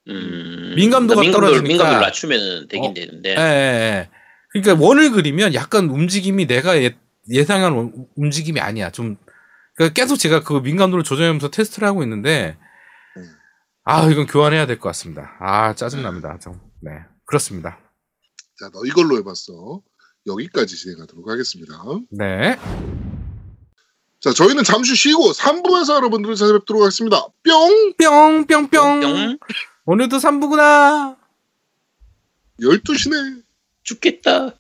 Speaker 3: 음,
Speaker 2: 민감도가
Speaker 3: 민감도를-
Speaker 2: 떨어지니까.
Speaker 3: 민감도를 낮추면 되긴
Speaker 2: 어,
Speaker 3: 되는데.
Speaker 2: 예, 예, 예. 그러니까 원을 그리면 약간 움직임이 내가 예, 예상한 우- 움직임이 아니야. 좀 그러니까 계속 제가 그 민감도를 조정하면서 테스트를 하고 있는데
Speaker 1: 음.
Speaker 2: 아 이건 교환해야 될 것 같습니다. 아 짜증납니다. 좀. 네 그렇습니다.
Speaker 1: 자, 너 이걸로 해봤어. 여기까지 진행하도록 하겠습니다.
Speaker 2: 네
Speaker 1: 자, 저희는 잠시 쉬고 3부에서 여러분들을 찾아뵙도록 하겠습니다. 뿅!
Speaker 2: 뿅 뿅 뿅
Speaker 3: 뿅.
Speaker 2: 오늘도 3부구나.
Speaker 1: 12시네.
Speaker 3: 죽겠다.